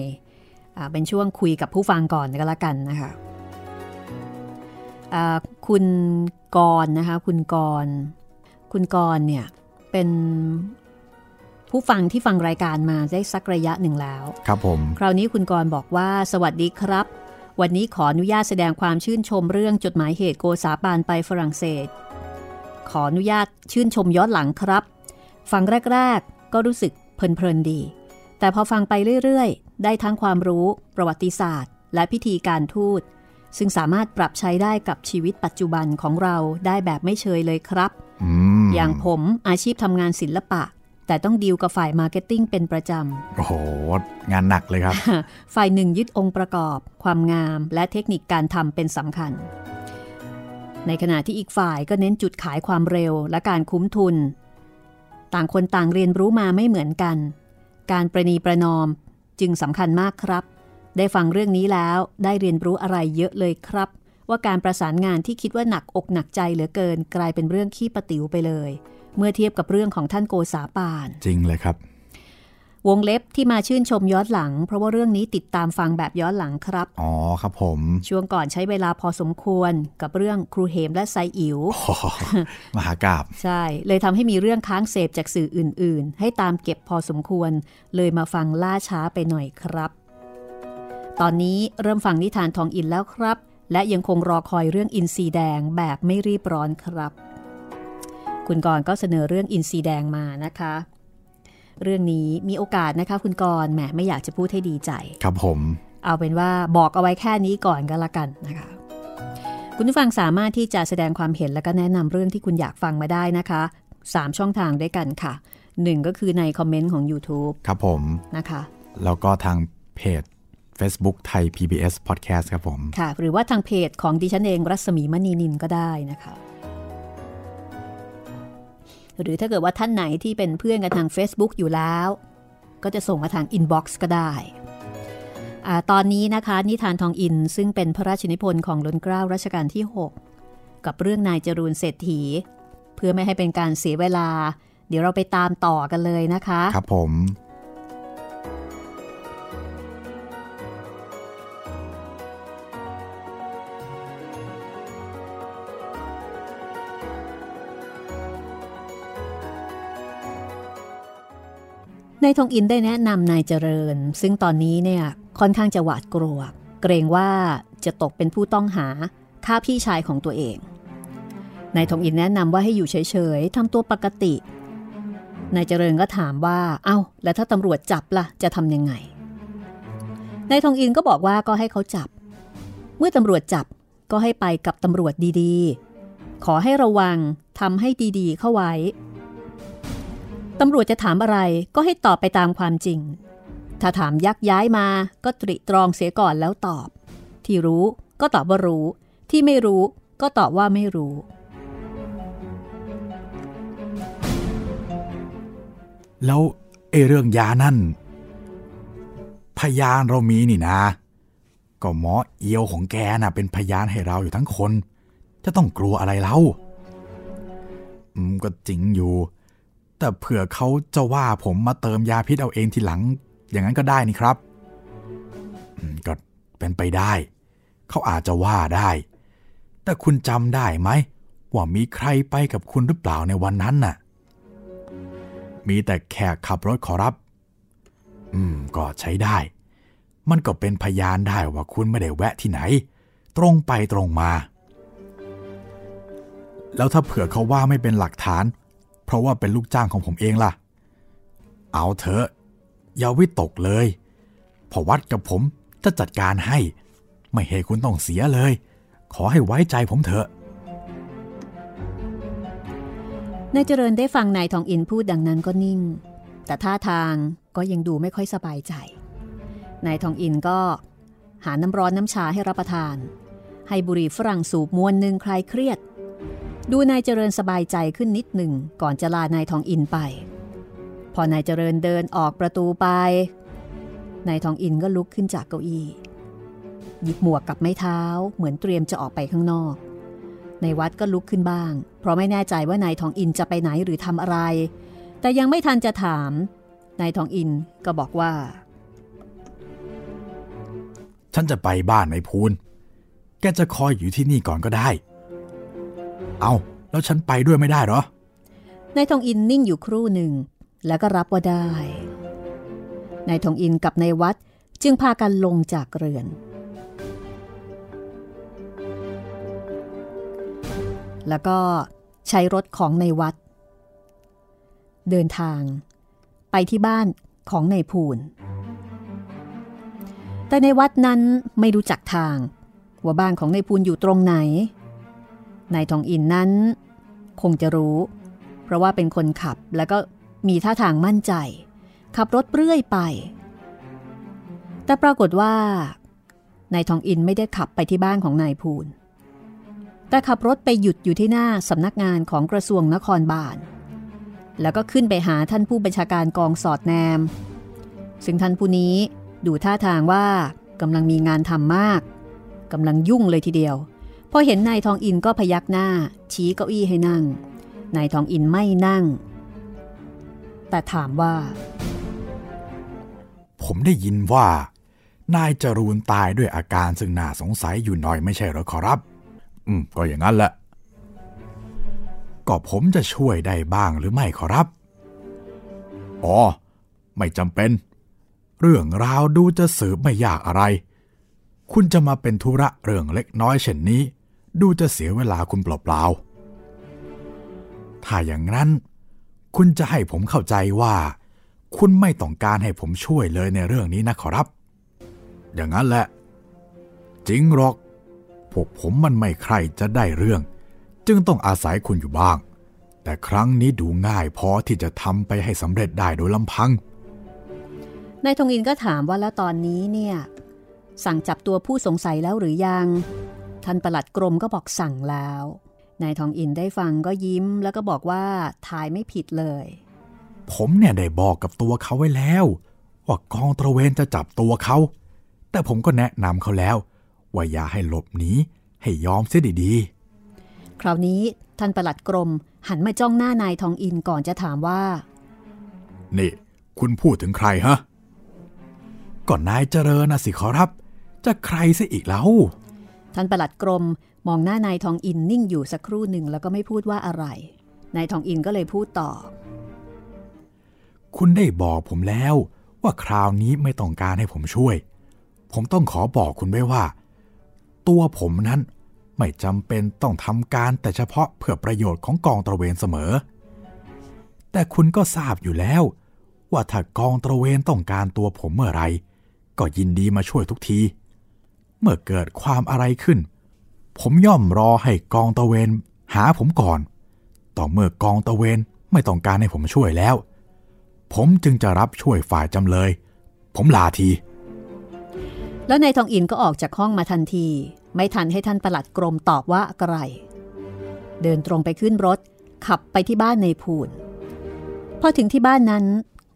[SPEAKER 2] อ่าเป็นช่วงคุยกับผู้ฟังก่อนก็แล้วกันนะคะอ่าคุณกรณ์นะคะ คุณกรณ์คุณกรณ์เนี่ยเป็น ผู้ฟังที่ฟังรายการมาได้สักระยะหนึ่งแล้ว
[SPEAKER 1] ครับผม
[SPEAKER 2] คราวนี้คุณกรณ์บอกว่าสวัสดีครับ วันนี้ขออนุญาตแสดงความชื่นชมเรื่องจดหมายเหตุโกษาปานไปฝรั่งเศส ขออนุญาตชื่นชมย้อนหลังครับ ฟังแรก ๆ ก็รู้สึกเพลินๆดี แต่พอฟังไปเรื่อยๆ ได้ทั้งความรู้ ประวัติศาสตร์ และพิธีการทูต ซึ่งสามารถปรับใช้ได้กับชีวิตปัจจุบันของเราได้แบบไม่เชยเลยครับ
[SPEAKER 1] อืม
[SPEAKER 2] อย่างผมอาชีพทำงานศิลปะ แต่ต้องดีลกับฝ่าย marketing เป็นประจำ
[SPEAKER 1] โอ้โห งานหนักเลยครับ
[SPEAKER 2] ฝ่ายหนึ่งยึดองค์ประกอบ ความงามและเทคนิคการทำเป็นสำคัญ ในขณะที่อีกฝ่ายก็เน้นจุดขายความเร็วและการคุ้มทุน ต่างคนต่างเรียนรู้มาไม่เหมือนกัน การประนีประนอมจึงสำคัญมากครับ ได้ฟังเรื่องนี้แล้วได้เรียนรู้อะไรเยอะเลยครับ ว่าการประสานงานที่คิดว่าหนักอกหนักใจเหลือเกิน กลายเป็นเรื่องขี้ประติ๋วไปเลย เมื่อเทียบกับเรื่องของท่านโกษาปาน
[SPEAKER 1] จริงเลยครับ
[SPEAKER 2] วงเล็บที่มาชื่นชมย้อนหลัง เพราะว่าเรื่องนี้ติดตามฟังแบบย้อนหลังครับ
[SPEAKER 1] อ๋อครับผม
[SPEAKER 2] ช่วงก่อนใช้เวลาพอสมควรกับเรื่องครูเหมและไซอิ๋ว
[SPEAKER 1] โอ้โหมหากราบ
[SPEAKER 2] ใช่ เลยทำให้มีเรื่องค้างเสพจากสื่ออื่น ๆ ให้ตามเก็บพอสมควร เลยมาฟังล่าช้าไปหน่อยครับ ตอนนี้เริ่มฟังนิทานทองอินแล้วครับ และยังคงรอคอยเรื่องอินทรีแดงแบบไม่รีบร้อนครับ คุณกรณ์ก็เสนอเรื่องอินทรีแดงมานะคะ เรื่องนี้มีโอกาสนะคะ คุณกรณ์แหมไม่อยากจะพูดให้ดีใจ
[SPEAKER 1] ครับผม
[SPEAKER 2] เอาเป็นว่าบอกเอาไว้แค่นี้ก่อนก็แล้วกันนะคะ คุณผู้ฟังสามารถที่จะแสดงความเห็นและก็แนะนำเรื่องที่คุณอยากฟังมาได้นะคะ 3 ช่องทางด้วยกันค่ะ 1 ก็คือในคอมเมนต์ของ YouTube
[SPEAKER 1] ครับผม
[SPEAKER 2] นะคะ
[SPEAKER 1] แล้วก็ทางเพจ Facebook ไทย PBS Podcast ครับผม
[SPEAKER 2] ค่ะ หรือว่าทางเพจของดิฉันเองรัศมีมณีนินก็ได้นะคะ หรือถ้าเกิดว่าท่านไหนที่เป็นเพื่อนกันทาง Facebook อยู่แล้ว ก็จะส่งมาทางอินบ็อกส์ก็ได้อตอนนี้นะคะ นิทานทองอินซึ่งเป็นพระราชนิพนธ์ของล้นเกล้ารัชกาลที่ 6 กับเรื่องนายจรูนเศรษฐี เพื่อไม่ให้เป็นการเสียเวลา เดี๋ยวเราไปตามต่อกันเลยนะคะ
[SPEAKER 1] ครับผม
[SPEAKER 2] นายทองอินได้แนะนำนายเจริญ ซึ่งตอนนี้เนี่ยค่อนข้างจะหวาดกลัว เกรงว่าจะตกเป็นผู้ต้องหาฆ่าพี่ชายของตัวเองนายทองอินแนะนำว่าให้อยู่เฉยๆทำตัวปกตินายเจริญก็ถามว่า เอ้า แล้วถ้าตำรวจจับล่ะ จะทำยังไง นายทองอินก็บอกว่าก็ให้เขาจับ เมื่อตำรวจจับก็ให้ไปกับตำรวจดีๆ ขอให้ระวังทำให้ดีๆ เข้าไว้ ตำรวจจะถามอะไรก็ให้ตอบไปตามความจริง ถ้าถามยักย้ายมาก็ตริตรองเสียก่อนแล้วตอบ ที่รู้ก็ตอบว่ารู้ ที่ไม่รู้ก็ตอบว่าไม่รู้
[SPEAKER 1] แล้วไอ้เรื่องยานั่น พยานเรามีนี่นะ ก็หมอเอียวของแกน่ะเป็นพยานให้เราอยู่ทั้งคน จะต้องกลัวอะไรเล่าอืมก็จริงอยู่ แต่เผื่อเขาจะว่าผมมาเติมยาพิษเอาเองทีหลัง อย่างนั้นก็ได้นี่ครับก็เป็นไปได้ เขาอาจจะว่าได้ แต่คุณจำได้ไหม ว่ามีใครไปกับคุณหรือเปล่าในวันนั้นน่ะ มีแต่แขกขับรถขอรับ อืม ก็ใช้ได้ มันก็เป็นพยานได้ว่าคุณไม่ได้แวะที่ไหน ตรงไปตรงมา แล้วถ้าเผื่อเขาว่าไม่เป็นหลักฐาน เพราะว่าเป็นลูกจ้างของผมเองล่ะ เอาเถอะอย่าวิตกเลย พอวัดกับผมจะจัดการให้ ไม่ให้คุณต้องเสียเลย ขอให้ไว้ใจผมเถอะ
[SPEAKER 2] นายเจริญได้ฟังนายทองอินพูดดังนั้นก็นิ่ง แต่ท่าทางก็ยังดูไม่ค่อยสบายใจ นายทองอินก็หาน้ำร้อนน้ำชาให้รับประทาน ให้บุหรี่ฝรั่งสูบมวนหนึ่งคลายเครียด ดูนายเจริญสบายใจขึ้นนิดหนึ่งก่อนจะลานายทองอินไป พอนายเจริญเดินออกประตูไป นายทองอินก็ลุกขึ้นจากเก้าอี้ หยิบหมวกกับไม้เท้าเหมือนเตรียมจะออกไปข้างนอก ในวัดก็ลุกขึ้นบ้าง เพราะไม่แน่ใจว่านายทองอินจะไปไหนหรือทำอะไร แต่ยังไม่ทันจะถาม นายทองอินก็บอกว่า
[SPEAKER 1] ฉันจะไปบ้านในพูน แกจะคอยอยู่ที่นี่ก่อนก็ได้ เอาแล้วฉันไปด้วยไม่ได้เหรอ
[SPEAKER 2] นายทองอินนิ่งอยู่ครู่หนึ่ง แล้วก็รับว่าได้ นายทองอินกับนายวัดจึงพากันลงจากเรือน แล้วก็ใช้รถของในวัด เดินทาง ไปที่บ้านของนายภูนแต่ในวัดนั้นไม่รู้จักทาง ว่าบ้านของนายภูนอยู่ตรงไหน นายทองอินนั้น คงจะรู้ เพราะว่าเป็นคนขับแล้วก็มีท่าทางมั่นใจ ขับรถเรื่อยไป แต่ปรากฏว่านายทองอินไม่ได้ขับไปที่บ้านของนายภูนแต่ขับรถไปหยุดอยู่ที่หน้าสำนักงานของกระทรวงนครบาล แล้วก็ขึ้นไปหาท่านผู้บัญชาการกองสอดแนม ซึ่งท่านผู้นี้ดูท่าทางว่ากำลังมีงานทำมากกำลังยุ่งเลยทีเดียว พอเห็นนายทองอินก็พยักหน้า ชี้เก้าอี้ให้นั่ง นายทองอินไม่นั่ง แต่ถามว่า
[SPEAKER 1] ผมได้ยินว่า นายจรูนตายด้วยอาการซึ่งน่าสงสัยอยู่หน่อยไม่ใช่หรอขอรับ อืม ก็อย่างนั้นแหละ ก็ผมจะช่วยได้บ้างหรือไม่ขอรับ อ๋อ ไม่จำเป็น เรื่องราวดูจะสืบไม่ยากอะไรคุณจะมาเป็นธุระเรื่องเล็กน้อยเช่นนี้ ดูจะเสียเวลาคุณเปล่าๆ ถ้าอย่างนั้นคุณจะให้ผมเข้าใจว่า คุณไม่ต้องการให้ผมช่วยเลยในเรื่องนี้นะขอรับ อย่างนั้นแหละ จริงหรอก พวกผมมันไม่ใครจะได้เรื่อง จึงต้องอาศัยคุณอยู่บ้าง แต่ครั้งนี้ดูง่ายพอที่จะทำไปให้สำเร็จได้โดยลำพัง
[SPEAKER 2] นายทองอินก็ถามว่าแล้วตอนนี้เนี่ย สั่งจับตัวผู้สงสัยแล้วหรือยัง ท่านประหลัดกรมก็บอกสั่งแล้ว นายทองอินได้ฟังก็ยิ้มแล้วก็บอกว่าทายไม่ผิดเลย
[SPEAKER 1] ผมเนี่ยได้บอกกับตัวเขาไว้แล้ว ว่ากองตระเวนจะจับตัวเขา แต่ผมก็แนะนำเขาแล้ว ว่าอย่าให้หลบหนีให้ยอมเสียดี
[SPEAKER 2] คราวนี้ท่านประหลัดกรมหันมาจ้องหน้านายทองอินก่อนจะถามว่า
[SPEAKER 1] ๆนี่คุณพูดถึงใครฮะก่อนนายเจริญนะสิขอรับ จะใครซะอีกแล้ว
[SPEAKER 2] ท่านประหลัดกรมมองหน้านายทองอินนิ่งอยู่สักครู่หนึ่งแล้วก็ไม่พูดว่าอะไร นายทองอินก็เลยพูดต่อ
[SPEAKER 1] คุณได้บอกผมแล้วว่าคราวนี้ไม่ต้องการให้ผมช่วย ผมต้องขอบอกคุณไว้ว่า ตัวผมนั้นไม่จำเป็นต้องทำการแต่เฉพาะเพื่อประโยชน์ของกองตระเวนเสมอ แต่คุณก็ทราบอยู่แล้ว ว่าถ้ากองตระเวนต้องการตัวผมเมื่อไร ก็ยินดีมาช่วยทุกที เมื่อเกิดความอะไรขึ้น ผมย่อมรอให้กองตะเวน หาผมก่อน ต่อเมื่อกองตะเวนไม่ต้องการให้ผมช่วยแล้ว ผมจึงจะรับช่วยฝ่ายจำเลย ผมลาที
[SPEAKER 2] แล้วนายทองอินก็ออกจากห้องมาทันที ไม่ทันให้ท่านประหลัดกรมตอบว่าอะไร เดินตรงไปขึ้นรถ ขับไปที่บ้านในพูนพอถึงที่บ้านนั้น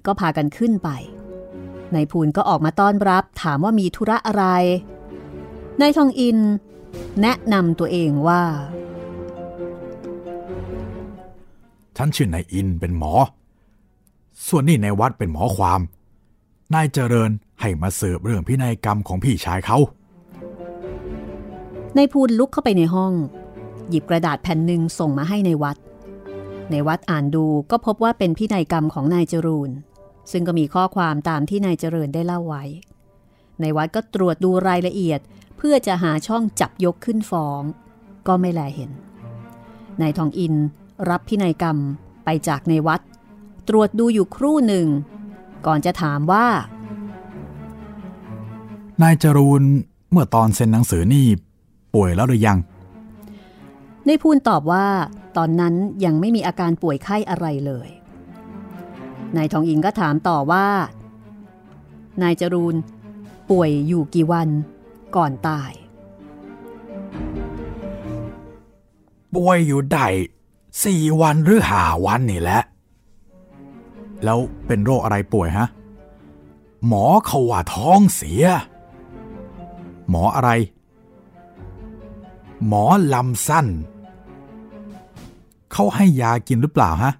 [SPEAKER 2] ก็พากันขึ้นไปนายพูนก็ออกมาต้อนรับถามว่ามีธุระอะไร นายทองอินแนะนำตัวเองว่า
[SPEAKER 1] ฉันชื่อนายอินเป็นหมอ ส่วนนี่ในวัดเป็นหมอความ นายเจริญให้มาเสิร์ฟเรื่องพินัยกรรมของพี่ชายเขา
[SPEAKER 2] นายพูนลุกเข้าไปในห้อง หยิบกระดาษแผ่นหนึ่งส่งมาให้ในวัด ในวัดอ่านดูก็พบว่าเป็นพินัยกรรมของนายจรูน ซึ่งก็มีข้อความตามที่นายเจริญได้เล่าไว้ ในวัดก็ตรวจดูรายละเอียดเพื่อจะหาช่องจับยกขึ้นฟ้อง ก็ไม่แลเห็น นายทองอินรับพินัยกรรมไปจากในวัด ตรวจดูอยู่ครู่หนึ่ง ก่อนจะถามว่า
[SPEAKER 1] นายจรูนเมื่อตอนเซ็นหนังสือนี่ ป่วยแล้วหรือยัง
[SPEAKER 2] ในพูนตอบว่า ตอนนั้นยังไม่มีอาการป่วยไข้อะไรเลย นายทองอินก็ถามต่อว่า นายจรูนป่วยอยู่กี่วัน ก่อนตาย
[SPEAKER 1] ป่วยอยู่ได้สี่วันหรือห้าวันนี่แหละ แล้วเป็นโรคอะไรป่วยฮะ หมอเขาว่าท้องเสีย หมออะไร หมอลำสั้น เขาให้ยากินหรือเปล่าฮะ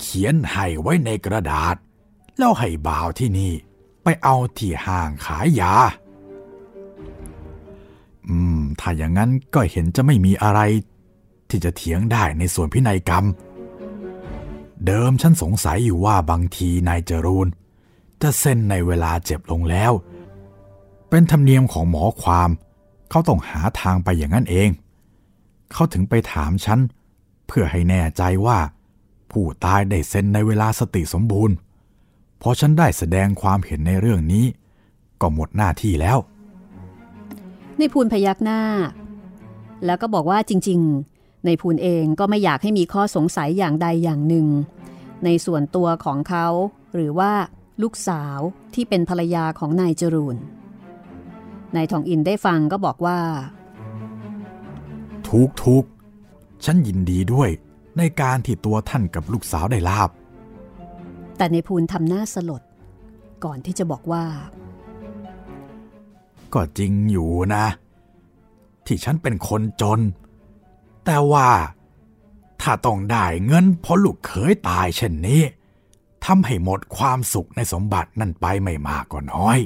[SPEAKER 1] เขียนให้ไว้ในกระดาษ แล้วให้บ่าวที่นี่ ไปเอาที่ห้างขายยา อืม ถ้าอย่างนั้นก็เห็นจะไม่มีอะไร ที่จะเถียงได้ในส่วนพินัยกรรม เดิมฉันสงสัยอยู่ว่าบางทีนายจรูน จะเซ็นในเวลาเจ็บลงแล้ว เป็นธรรมเนียมของหมอความ เขาต้องหาทางไปอย่างนั้นเอง เขาถึงไปถามฉัน เพื่อให้แน่ใจว่า ผู้ตายได้เซ็นในเวลาสติสมบูรณ์ พอฉันได้แสดงความเห็นในเรื่องนี้ ก็หมดหน้าที่แล้ว
[SPEAKER 2] ในพูนพยักหน้า แล้วก็บอกว่าจริง ๆ ในพูนเองก็ไม่อยากให้มีข้อสงสัยอย่างใดอย่างหนึ่ง ในส่วนตัวของเขา หรือว่าลูกสาวที่เป็นภรรยาของนายจรูนนายทองอินได้ฟังก็บอกว่า
[SPEAKER 1] ทุกทุกฉันยินดีด้วยในการที่ตัวท่านกับลูกสาวได้ลาบ
[SPEAKER 2] แต่ในพูนทำหน้าสลด ก่อนที่จะบอกว่า
[SPEAKER 1] ก็จริงอยู่นะ ที่ฉันเป็นคนจน แต่ว่าถ้าต้องได้เงินเพราะลูกเขยตายเช่นนี้ทำให้หมดความสุขในสมบัตินั่นไปไม่มากก็น้อย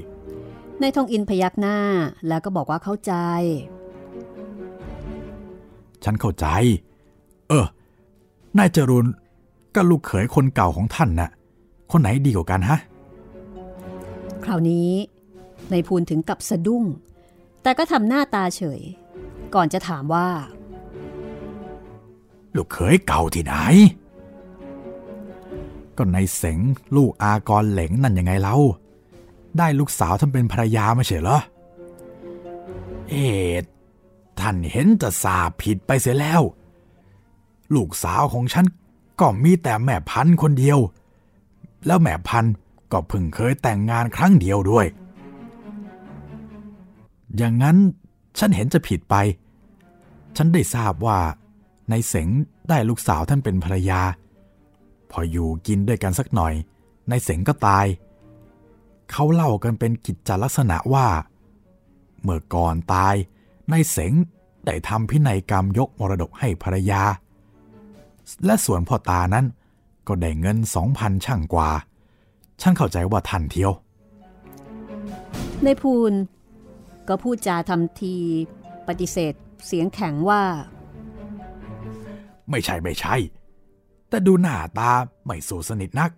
[SPEAKER 2] นายทองอินพยักหน้าแล้วก็บอกว่าเข้าใจ
[SPEAKER 1] ฉันเข้าใจ เออ นายจรุนกับลูกเขยคนเก่าของท่านน่ะ คนไหนดีกว่ากันฮะ
[SPEAKER 2] คราวนี้นายพูนถึงกับสะดุ้ง แต่ก็ทำหน้าตาเฉย ก่อนจะถามว่า
[SPEAKER 1] ลูกเขยเก่าที่ไหน ก็ในเสงลูกอากรเหลงนั่นยังไงเล่า ได้ลูกสาวท่านเป็นภรรยาไม่ใช่เหรอ เอ็ดท่านเห็นจะสาผิดไปเสียแล้ว ลูกสาวของฉันก็มีแต่แม่พันธุ์คนเดียว แล้วแม่พันก็เพิ่งเคยแต่งงานครั้งเดียวด้วย อย่างนั้นฉันเห็นจะผิดไป ฉันได้ทราบว่า ในเสงได้ลูกสาวท่านเป็นภรรยา พออยู่กินด้วยกันสักหน่อย ในเสงก็ตาย เขาเล่ากันเป็นกิจจลักษณะว่า เมื่อก่อนตาย ในเสงได้ทำพินัยกรรมยกมรดกให้ภรรยา และส่วนพ่อตานั้น ก็ได้เงินสองพันช่างกว่า ฉันเข้าใจว่าทันเทียว
[SPEAKER 2] ในพูนก็พูดจาทำทีปฏิเสธเสียงแข็งว่า
[SPEAKER 1] ไม่ใช่ไม่ใช่ แต่ดูหน้าตาไม่สูสนิทนัก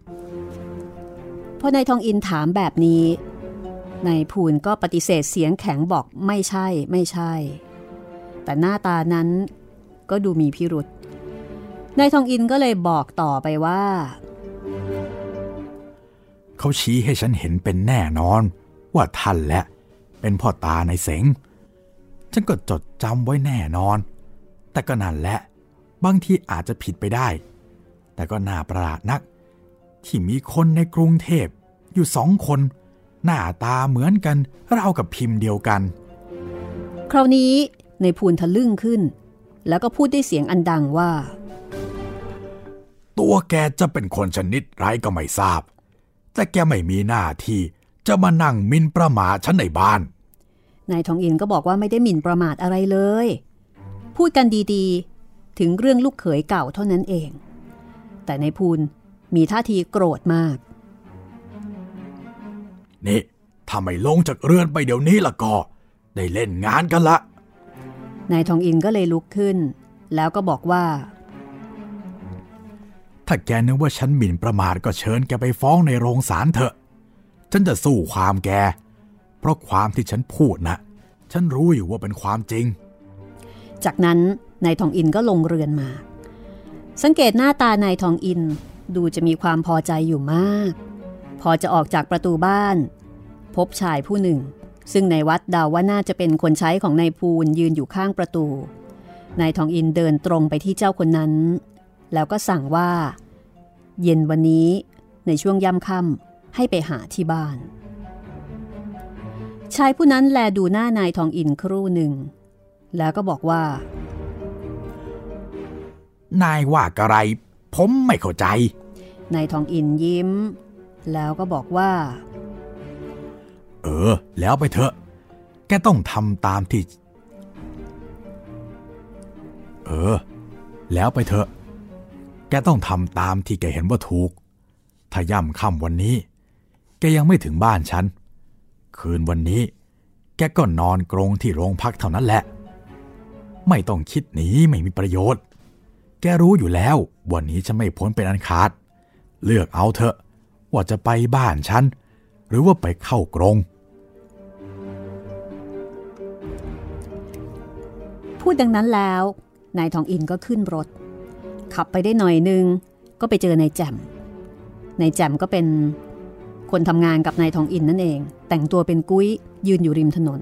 [SPEAKER 2] พอนายทองอินถามแบบนี้นายพูนก็ปฏิเสธเสียงแข็งบอกไม่ใช่ไม่ใช่ แต่หน้าตานั้นก็ดูมีพิรุษ นายทองอินก็เลยบอกต่อไปว่า
[SPEAKER 1] เขาชี้ให้ฉันเห็นเป็นแน่นอน ว่าท่านแหละเป็นพ่อตาในเสงฉันก็จดจำไว้แน่นอน แต่ก็นั่นแหละ บางทีอาจจะผิดไปได้ แต่ก็น่าประหลาดนัก ที่มีคนในกรุงเทพอยู่สองคน หน้าตาเหมือนกันเรากับพิมพ์เดียวกัน
[SPEAKER 2] คราวนี้ในพูนทะลึ่งขึ้น แล้วก็พูดด้วยเสียงอันดังว่า
[SPEAKER 1] ตัวแกจะเป็นคนชนิดไรก็ไม่ทราบ แต่แกไม่มีหน้าที่จะมานั่งหมินประมาทฉันในบ้าน
[SPEAKER 2] นายทองอินก็บอกว่าไม่ได้หมิ่นประมาทอะไรเลย พูดกันดีๆ ถึงเรื่องลูกเขยเก่าเท่านั้นเอง แต่ในพูนมีท่าทีโกรธมาก
[SPEAKER 1] นี่ถ้าไม่ลงจากเรือนไปเดี๋ยวนี้ละก็ ได้เล่นงานกันละ
[SPEAKER 2] นายทองอินก็เลยลุกขึ้น แล้วก็บอกว่า
[SPEAKER 1] ถ้าแกนึกว่าฉันหมิ่นประมาทก็เชิญแกไปฟ้องในโรงศาลเถอะ ฉันจะสู้ความแก เพราะความที่ฉันพูดนะฉันรู้อยู่ว่าเป็นความจริง
[SPEAKER 2] จากนั้นนายทองอินก็ลงเรือนมา สังเกตหน้าตานายทองอินดูจะมีความพอใจอยู่มาก พอจะออกจากประตูบ้าน พบชายผู้หนึ่ง ซึ่งในวัดดาว่าน่าจะเป็นคนใช้ของนายภูลยืนอยู่ข้างประตูนายทองอินเดินตรงไปที่เจ้าคนนั้น แล้วก็สั่งว่า เย็นวันนี้ในช่วงย่ำค่ำให้ไปหาที่บ้านชชายผู้นั้นแลดูหน้านายทองอินครู่หนึ่ง แล้วก็บอกว่า
[SPEAKER 1] นายว่ากระไร ผมไม่เข้าใจ
[SPEAKER 2] นายทองอินยิ้ม แล้วก็บอกว่า
[SPEAKER 1] เออ แล้วไปเถอะ แกต้องทำตามที่ เออ แล้วไปเถอะ แกต้องทำตามที่แกเห็นว่าถูก ถ้าย่ำค่ำวันนี้ แกยังไม่ถึงบ้านฉัน คืนวันนี้ แกก็นอนกรงที่โรงพักเท่านั้นแหละ ไม่ต้องคิดหนีไม่มีประโยชน์ แกรู้อยู่แล้ว วันนี้ฉันไม่พ้นเป็นอันขาด เลือกเอาเถอะ ว่าจะไปบ้านฉัน หรือว่าไปเข้ากรง
[SPEAKER 2] พูดดังนั้นแล้ว นายทองอินก็ขึ้นรถ ขับไปได้หน่อยนึง ก็ไปเจอนายแจ่มนายแจ่มก็เป็นคนทำงานกับนายทองอินนั่นเอง แต่งตัวเป็นกุ้ยยืนอยู่ริมถนน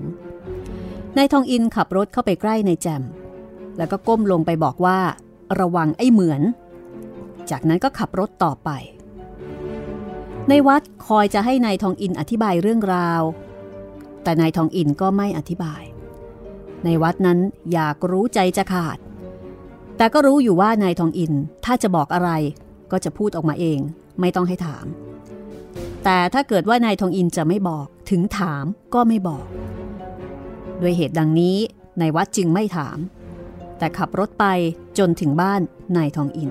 [SPEAKER 2] นายทองอินขับรถเข้าไปใกล้นายแจ่มแล้วก็ก้มลงไปบอกว่า ระวังไอ้เหมือน จากนั้นก็ขับรถต่อไป ในวัดคอยจะให้นายทองอินอธิบายเรื่องราว แต่นายทองอินก็ไม่อธิบาย ในวัดนั้นอยากรู้ใจจะขาด แต่ก็รู้อยู่ว่านายทองอินถ้าจะบอกอะไรก็จะพูดออกมาเอง ไม่ต้องให้ถาม แต่ถ้าเกิดว่านายทองอินจะไม่บอกถึงถามก็ไม่บอก ด้วยเหตุดังนี้นายวัดจึงไม่ถาม แต่ขับรถไปจนถึงบ้านนายทองอิน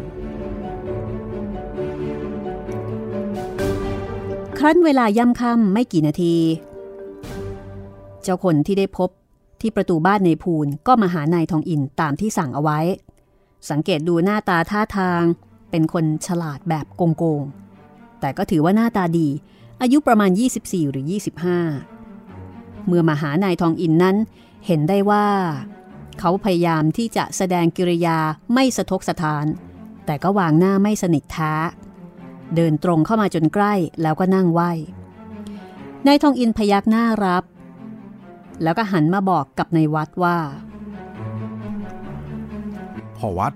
[SPEAKER 2] ครั้นเวลาย่ำค่ำไม่กี่นาที เจ้าคนที่ได้พบที่ประตูบ้านในภูนก็มาหานายทองอินตามที่สั่งเอาไว้ สังเกตดูหน้าตาท่าทาง เป็นคนฉลาดแบบโกงๆแต่ก็ถือว่าหน้าตาดี อายุประมาณ 24 หรือ 25 เมื่อมาหานายทองอินนั้น เห็นได้ว่า เขาพยายามที่จะแสดงกิริยาไม่สะทกสะทาน แต่ก็วางหน้าไม่สนิทท้า เดินตรงเข้ามาจนใกล้แล้วก็นั่งไหวนายทองอินพยักหน้ารับ แล้วก็หันมาบอกกับนายวัดว่า
[SPEAKER 1] พ่อวัด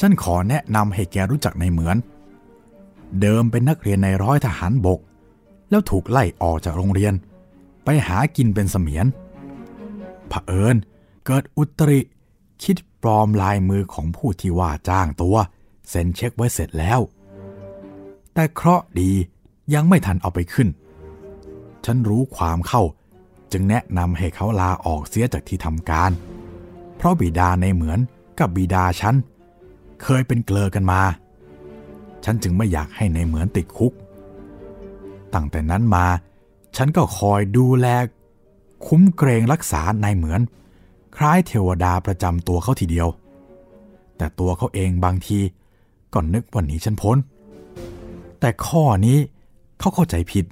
[SPEAKER 1] ฉันขอแนะนำให้แกรู้จักในเหมือน เดิมเป็นนักเรียนในร้อยทหารบก แล้วถูกไล่ออกจากโรงเรียน ไปหากินเป็นเสมียนเผอิญเกิดอุตริ คิดปลอมลายมือของผู้ที่ว่าจ้างตัว เซ็นเช็คไว้เสร็จแล้ว แต่เคราะห์ดียังไม่ทันเอาไปขึ้น ฉันรู้ความเข้าจึงแนะนำให้เขาลาออกเสียจากที่ทำการ เพราะบิดาในเหมือน กับบิดาฉัน เคยเป็นเกลอกันมา ฉันจึงไม่อยากให้ในเหมือนติดคุก ตั้งแต่นั้นมา ฉันก็คอยดูแล คุ้มเกรงรักษานายเหมือน คล้ายเทวดาประจำตัวเขาทีเดียว แต่ตัวเขาเองบางทีก็นึกว่าหนีฉันพ้น แต่ข้อนี้เขาเข้าใจผิด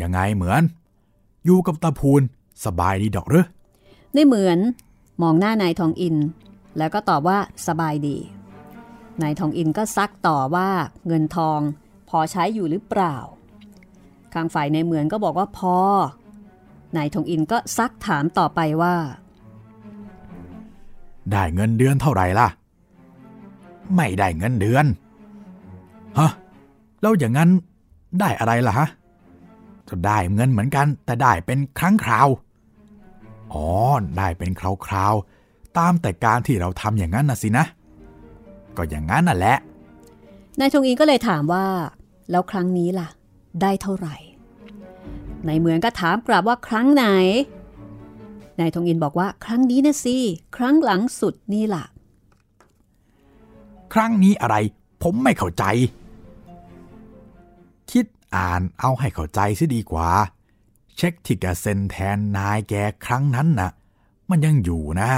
[SPEAKER 1] ยังไงเหมือน อยู่กับตาพูนสบายดีดอกหรือ
[SPEAKER 2] ได้เหมือน มองหน้านายทองอิน แล้วก็ตอบว่าสบายดี นายทองอินก็ซักต่อว่าเงินทองพอใช้อยู่หรือเปล่า ข้างฝ่ายในเหมือนก็บอกว่าพอ นายทองอินก็ซักถามต่อไปว่า
[SPEAKER 1] ได้เงินเดือนเท่าไหร่ล่ะ ไม่ได้เงินเดือน ฮะ แล้วอย่างนั้นได้อะไรล่ะฮะ ก็ได้เงินเหมือนกัน แต่ได้เป็นครั้งคราว อ๋อ ได้เป็นคราวคราวๆ ตามแต่การที่เราทำอย่างนั้นนะสินะ ก็อย่างนั้นน่ะแหละ
[SPEAKER 2] นายทองอินก็เลยถามว่า แล้วครั้งนี้ล่ะ ได้เท่าไหร่ นายเหมือนก็ถามกลับว่าครั้งไหน นายทองอินบอกว่าครั้งนี้นะสิ ครั้งหลังสุดนี่ล่ะ
[SPEAKER 1] ครั้งนี้อะไร ผมไม่เข้าใจ คิดอ่านเอาให้เข้าใจซิดีกว่า เช็คที่แกเซ็นแทนนายแกครั้งนั้นน่ะ มันยังอยู่นะ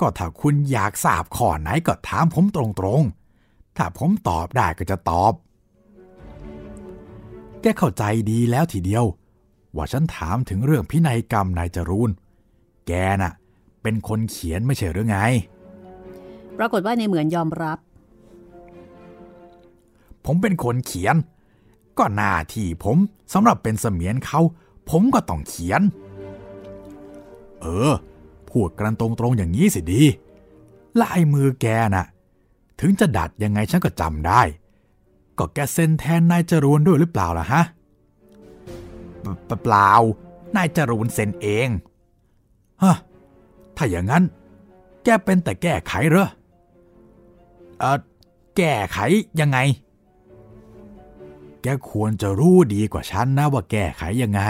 [SPEAKER 1] ก็ถ้าคุณอยากทราบข้อไหนก็ถามผมตรงๆ ถ้าผมตอบได้ก็จะตอบ แกเข้าใจดีแล้วทีเดียว ว่าฉันถามถึงเรื่องพินัยกรรมนายจรูน แกน่ะ เป็นคนเขียนไม่ใช่หรือไง
[SPEAKER 2] ปรากฏว่าในเหมือนยอมรับ
[SPEAKER 1] ผมเป็นคนเขียน ก็หน้าที่ผมสำหรับเป็นเสมียนเขา ผมก็ต้องเขียน เออ พูดกันตรงๆอย่างนี้สิดีลายมือแกน่ะ ถึงจะดัดยังไงฉันก็จำได้ ก็แกเซ็นแทนนายจรวนด้วยหรือเปล่าล่ะฮะ
[SPEAKER 3] เปล่านายจรูนเซ็นเองฮะถ้าอย่างนั้น แกเป็นแต่แก้ไขเหรอเออแก้ไขยังไง แกควรจะรู้ดีกว่าฉันนะว่าแก้ไขยังไง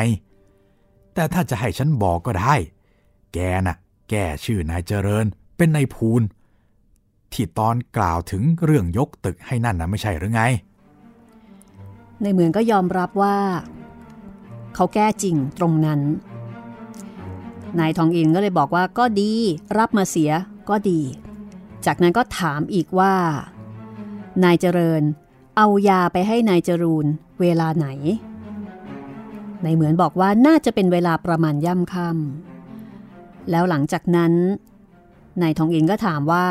[SPEAKER 3] แต่ถ้าจะให้ฉันบอกก็ได้ แกน่ะ แก้ชื่อนายเจริญ เป็นนายภูนที่ตอนกล่าวถึงเรื่องยกตึกให้นั่นนะไม่ใช่หรือไง
[SPEAKER 2] ในเหมือนก็ยอมรับว่า เขาแก้จริงตรงนั้น นายทองอินก็เลยบอกว่าก็ดีรับมาเสียก็ดี จากนั้นก็ถามอีกว่า นายเจริญ เอายาไปให้นายจรูนเวลาไหนนายเหมือนบอกว่าน่าจะเป็นเวลาประมาณย่ำค่ำแล้วหลังจากนั้น นายทองอินก็ถามว่า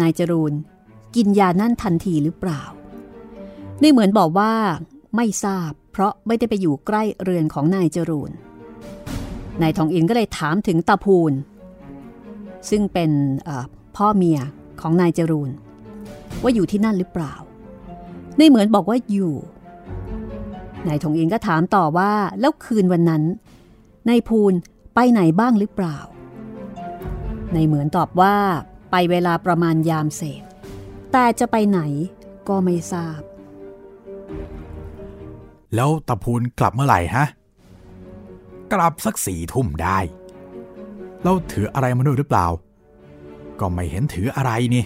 [SPEAKER 2] นายจรูนกินยานั่นทันทีหรือเปล่านี่เหมือนบอกว่าไม่ทราบเพราะไม่ได้ไปอยู่ใกล้เรือนของนายจรูน นายทองอินก็เลยถามถึงตาพูน ซึ่งเป็นพ่อเมียของนายจรูน ว่าอยู่ที่นั่นหรือเปล่า นี่เหมือนบอกว่าอยู่นายทองอินก็ถามต่อว่าแล้วคืนวันนั้นนายพูนไปไหนบ้างหรือเปล่า ในเหมือนตอบว่า ไปเวลาประมาณยามเศษ แต่จะไปไหนก็ไม่ทราบ
[SPEAKER 3] แล้วตะพูนกลับเมื่อไหร่ฮะ กลับสักสี่ทุ่มได้เราถืออะไรมาด้วยหรือเปล่า ก็ไม่เห็นถืออะไรนี่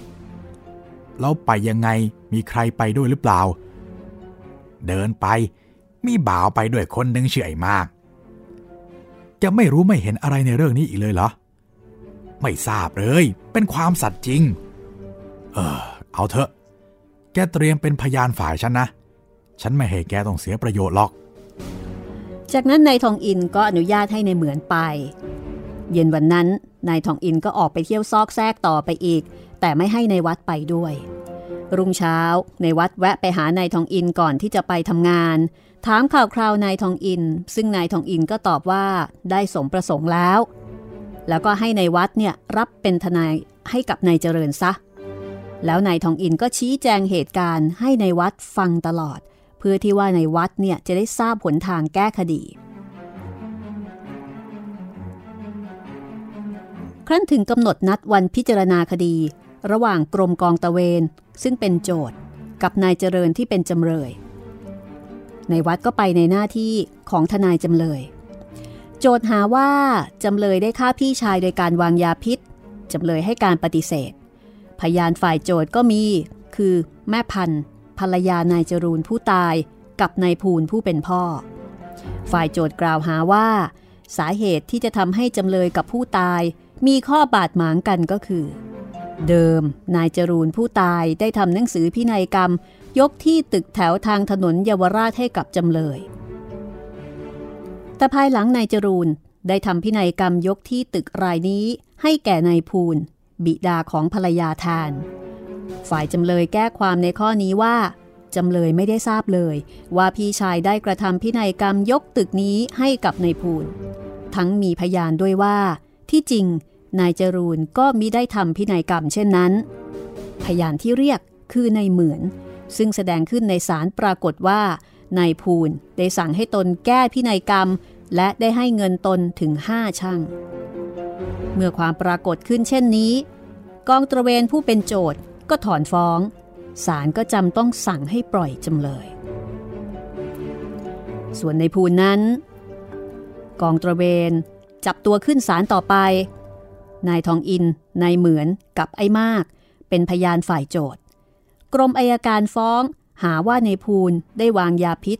[SPEAKER 3] แล้วไปยังไงมีใครไปด้วยหรือเปล่า เดินไป มีบ่าวไปด้วยคนหนึ่งเฉยมาก จะไม่รู้ไม่เห็นอะไรในเรื่องนี้อีกเลยเหรอ ไม่ทราบเลย เป็นความสัตย์จริง เออ เอาเถอะ แกเตรียมเป็นพยานฝ่ายฉันนะ ฉันไม่ให้แกต้องเสียประโยชน์หรอก
[SPEAKER 2] จากนั้นนายทองอินก็อนุญาตให้ในเหมือนไป เย็นวันนั้นนายทองอินก็ออกไปเที่ยวซอกแซกต่อไปอีก แต่ไม่ให้ในวัดไปด้วย รุ่งเช้าในวัดแวะไปหานายทองอินก่อนที่จะไปทำงาน ถามข่าวคราวนายทองอิน ซึ่งนายทองอินก็ตอบว่าได้สมประสงค์แล้ว แล้วก็ให้ในวัดเนี่ยรับเป็นทนายให้กับนายเจริญซะ แล้วนายทองอินก็ชี้แจงเหตุการณ์ให้ในวัดฟังตลอด เพื่อที่ว่าในวัดเนี่ยจะได้ทราบผลทางแก้คดีครั้นถึงกำหนดนัดวันพิจารณาคดี ระหว่างกรมกองตะเวน ซึ่งเป็นโจทย์กับนายเจริญที่เป็นจำเลย ในวัดก็ไปในหน้าที่ของทนายจำเลย โจทหาว่าจำเลยได้ฆ่าพี่ชายโดยการวางยาพิษจำเลยให้การปฏิเสธ พยานฝ่ายโจทก็มี คือแม่พันธ์ภรรยานายจรูนผู้ตายกับนายภูนผู้เป็นพ่อ ฝ่ายโจทกล่าวหาว่า สาเหตุที่จะทำให้จำเลยกับผู้ตายมีข้อบาดหมางกันก็คือ เดิม นายจรูนผู้ตายได้ทำหนังสือพินัยกรรม ยกที่ตึกแถวทางถนนเยาวราชให้กับจำเลย แต่ภายหลังนายจรูนได้ทำพินัยกรรมยกที่ตึกรายนี้ให้แก่นายภูลบิดาของภรรยาทาน ฝ่ายจำเลยแก้ความในข้อนี้ว่าจำเลยไม่ได้ทราบเลย ว่าพี่ชายได้กระทำพินัยกรรมยกตึกนี้ให้กับนายภูลทั้งมีพยานด้วยว่า ที่จริง นายจรูนก็มิได้ทำพินัยกรรมเช่นนั้น พยานที่เรียกคือนายเหมือน ซึ่งแสดงขึ้นในศาลปรากฏว่านายภูลได้สั่งให้ตนแก้พินัยกรรม และได้ให้เงินตนถึงห้าช่าง เมื่อความปรากฏขึ้นเช่นนี้ กองตระเวนผู้เป็นโจทย์ก็ถอนฟ้อง ศาลก็จำต้องสั่งให้ปล่อยจำเลย ส่วนในภูลนั้น กองตระเวนจับตัวขึ้นศาลต่อไป นายทองอิน นายเหมือนกับไอ้มาก เป็นพยานฝ่ายโจทย์ กรมอายการฟ้องหาว่าในภูลได้วางยาพิษ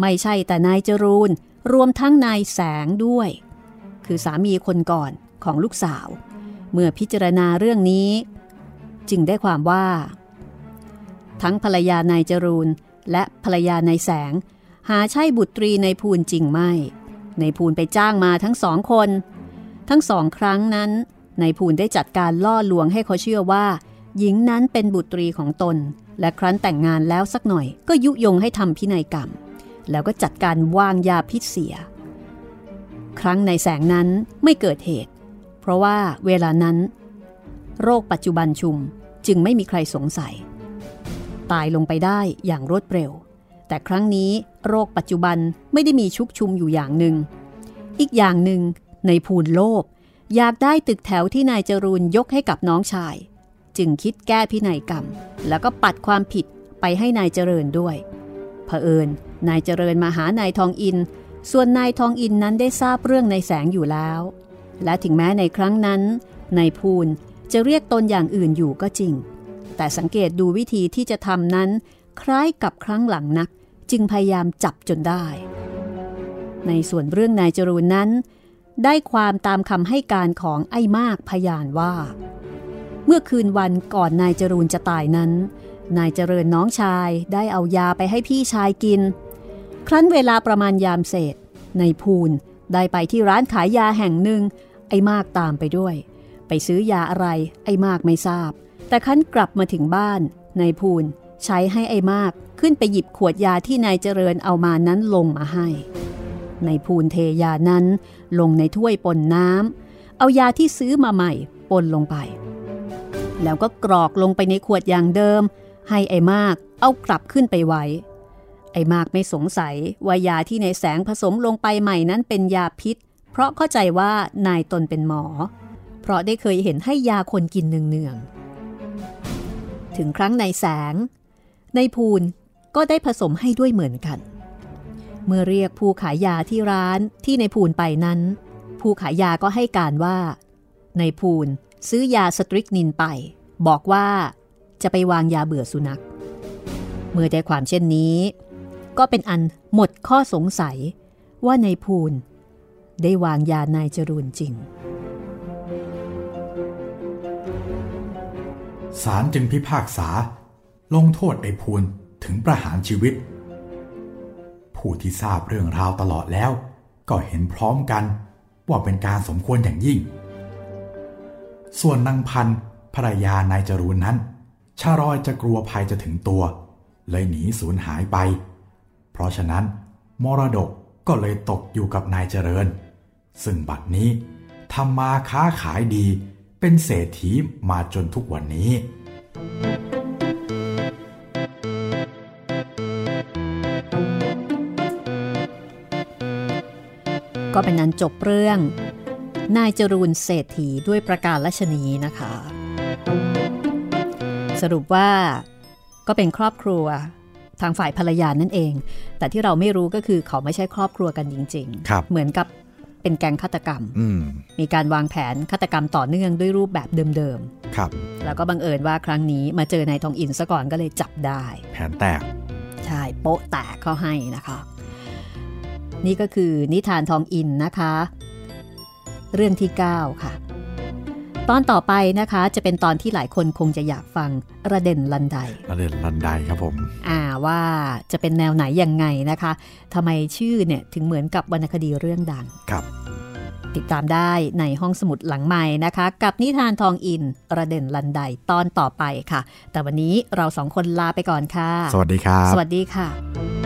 [SPEAKER 2] ไม่ใช่แต่นายจรูนรวมทั้งนายแสงด้วย คือสามีคนก่อนของลูกสาว เมื่อพิจารณาเรื่องนี้ จึงได้ความว่า ทั้งภรรยานายจรูนและภรรยานายแสง หาใช่บุตรีในภูลจริงไม่ ในภูลไปจ้างมาทั้งสองคน ทั้งสองครั้งนั้น ในภูลได้จัดการล่อลวงให้เขาเชื่อว่า หญิงนั้นเป็นบุตรีของตน และครั้นแต่งงานแล้วสักหน่อย ก็ยุยงให้ทำพินัยกรรม แล้วก็จัดการวางยาพิษเสีย ครั้งในแสงนั้นไม่เกิดเหตุ เพราะว่าเวลานั้น โรคปัจจุบันชุมจึงไม่มีใครสงสัย ตายลงไปได้อย่างรวดเร็ว แต่ครั้งนี้โรคปัจจุบันไม่ได้มีชุกชุมอยู่อย่างหนึ่ง อีกอย่างหนึ่งในภูนโลภ อยากได้ตึกแถวที่นายจรูนยกให้กับน้องชาย จึงคิดแก้พินัยกรรม แล้วก็ปัดความผิดไปให้นายเจริญด้วยเผอิญนายเจริญมาหานายทองอิน ส่วนนายทองอินนั้นได้ทราบเรื่องในแสงอยู่แล้ว และถึงแม้ในครั้งนั้นนายภูนจะเรียกตนอย่างอื่นอยู่ก็จริง แต่สังเกตดูวิธีที่จะทำนั้น คล้ายกับครั้งหลังนัก จึงพยายามจับจนได้ ในส่วนเรื่องนายจรูนนั้น ได้ความตามคำให้การของไอ้มากพยานว่า เมื่อคืนวันก่อนนายจรูนจะตายนั้น นายเจริญน้องชายได้เอายาไปให้พี่ชายกิน ครั้นเวลาประมาณยามเศษนายภูนได้ไปที่ร้านขายยาแห่งหนึ่ง ไอ้มากตามไปด้วย ไปซื้อยาอะไรไอ้มากไม่ทราบ แต่คั้นกลับมาถึงบ้านนายภูนใช้ให้ไอ้มากขึ้นไปหยิบขวดยาที่นายเจริญเอามานั้นลงมาให้ ในภูนเทยานั้น ลงในถ้วยปนน้ำเอายาที่ซื้อมาใหม่ปนลงไป แล้วก็กรอกลงไปในขวดอย่างเดิม ให้ไอ้มากเอากลับขึ้นไปไว้ไอ้มากไม่สงสัยว่ายาที่ในแสงผสมลงไปใหม่นั้นเป็นยาพิษ เพราะเข้าใจว่านายตนเป็นหมอ เพราะได้เคยเห็นให้ยาคนกินเนืองๆถึงครั้งในแสง ในภูนก็ได้ผสมให้ด้วยเหมือนกัน เมื่อเรียกผู้ขายยาที่ร้านที่ในภูนไปนั้น ผู้ขายยาก็ให้การว่า ในภูนซื้อยาสตริกนินไป บอกว่าจะไปวางยาเบื่อสุนัข เมื่อได้ความเช่นนี้ ก็เป็นอันหมดข้อสงสัยว่าในภูนได้วางยานายจรูนจริง
[SPEAKER 1] ศาลจึงพิพากษา ลงโทษไอ้พูนถึงประหารชีวิต ผู้ที่ทราบเรื่องราวตลอดแล้ว ก็เห็นพร้อมกันว่าเป็นการสมควรอย่างยิ่ง ส่วนนางพันธ์ภรรยานายจรูนนั้น ชารอยจะกลัวภัยจะถึงตัว เลยหนีสูญหายไป เพราะฉะนั้น มรดกก็เลยตกอยู่กับนายเจริญ ซึ่งบัดนี้ทำมาค้าขายดีเป็นเศรษฐีมาจนทุกวันนี้
[SPEAKER 2] ก็เป็นนั้นจบเรื่อง นายจรูนเศรษฐีด้วยประการลชนีนะคะ สรุปว่าก็เป็นครอบครัวทางฝ่ายภรรยานั่นเอง แต่ที่เราไม่รู้ก็คือเขาไม่ใช่ครอบครัวกันจริง
[SPEAKER 3] ครับ
[SPEAKER 2] เหมือนกับเป็นแก๊งฆาตกรรม
[SPEAKER 3] อืม
[SPEAKER 2] มีการวางแผนฆาตกรรมต่อเนื่องด้วยรูปแบบเดิม
[SPEAKER 3] ครับ
[SPEAKER 2] ๆแล้วก็บังเอิญว่าครั้งนี้มาเจอนายทองอินซะก่อนก็เลยจับได้
[SPEAKER 3] แผนแตก
[SPEAKER 2] ใช่โป๊ะแตกเขาให้นะคะ นี่ก็คือนิทานทองอินนะคะ เรื่องที่ 9 ค่ะ ตอนต่อไปนะคะจะเป็นตอนที่หลายคนคงจะอยากฟังระเด่นลันได
[SPEAKER 3] ระเด็นลันไดครับผม
[SPEAKER 2] อ่าว่าจะเป็นแนวไหนยังไงนะคะทำไมชื่อเนี่ยถึงเหมือนกับวรรณคดีเรื่องดัง
[SPEAKER 3] ครับ
[SPEAKER 2] ติดตามได้ในห้องสมุดหลังใหม่นะคะ กับนิทานทองอินระเด่นลันไดตอนต่อไปค่ะ แต่วันนี้เราสองคนลาไปก่อนค่ะ
[SPEAKER 3] สวัสดีครับ
[SPEAKER 2] สวัสดีค่ะ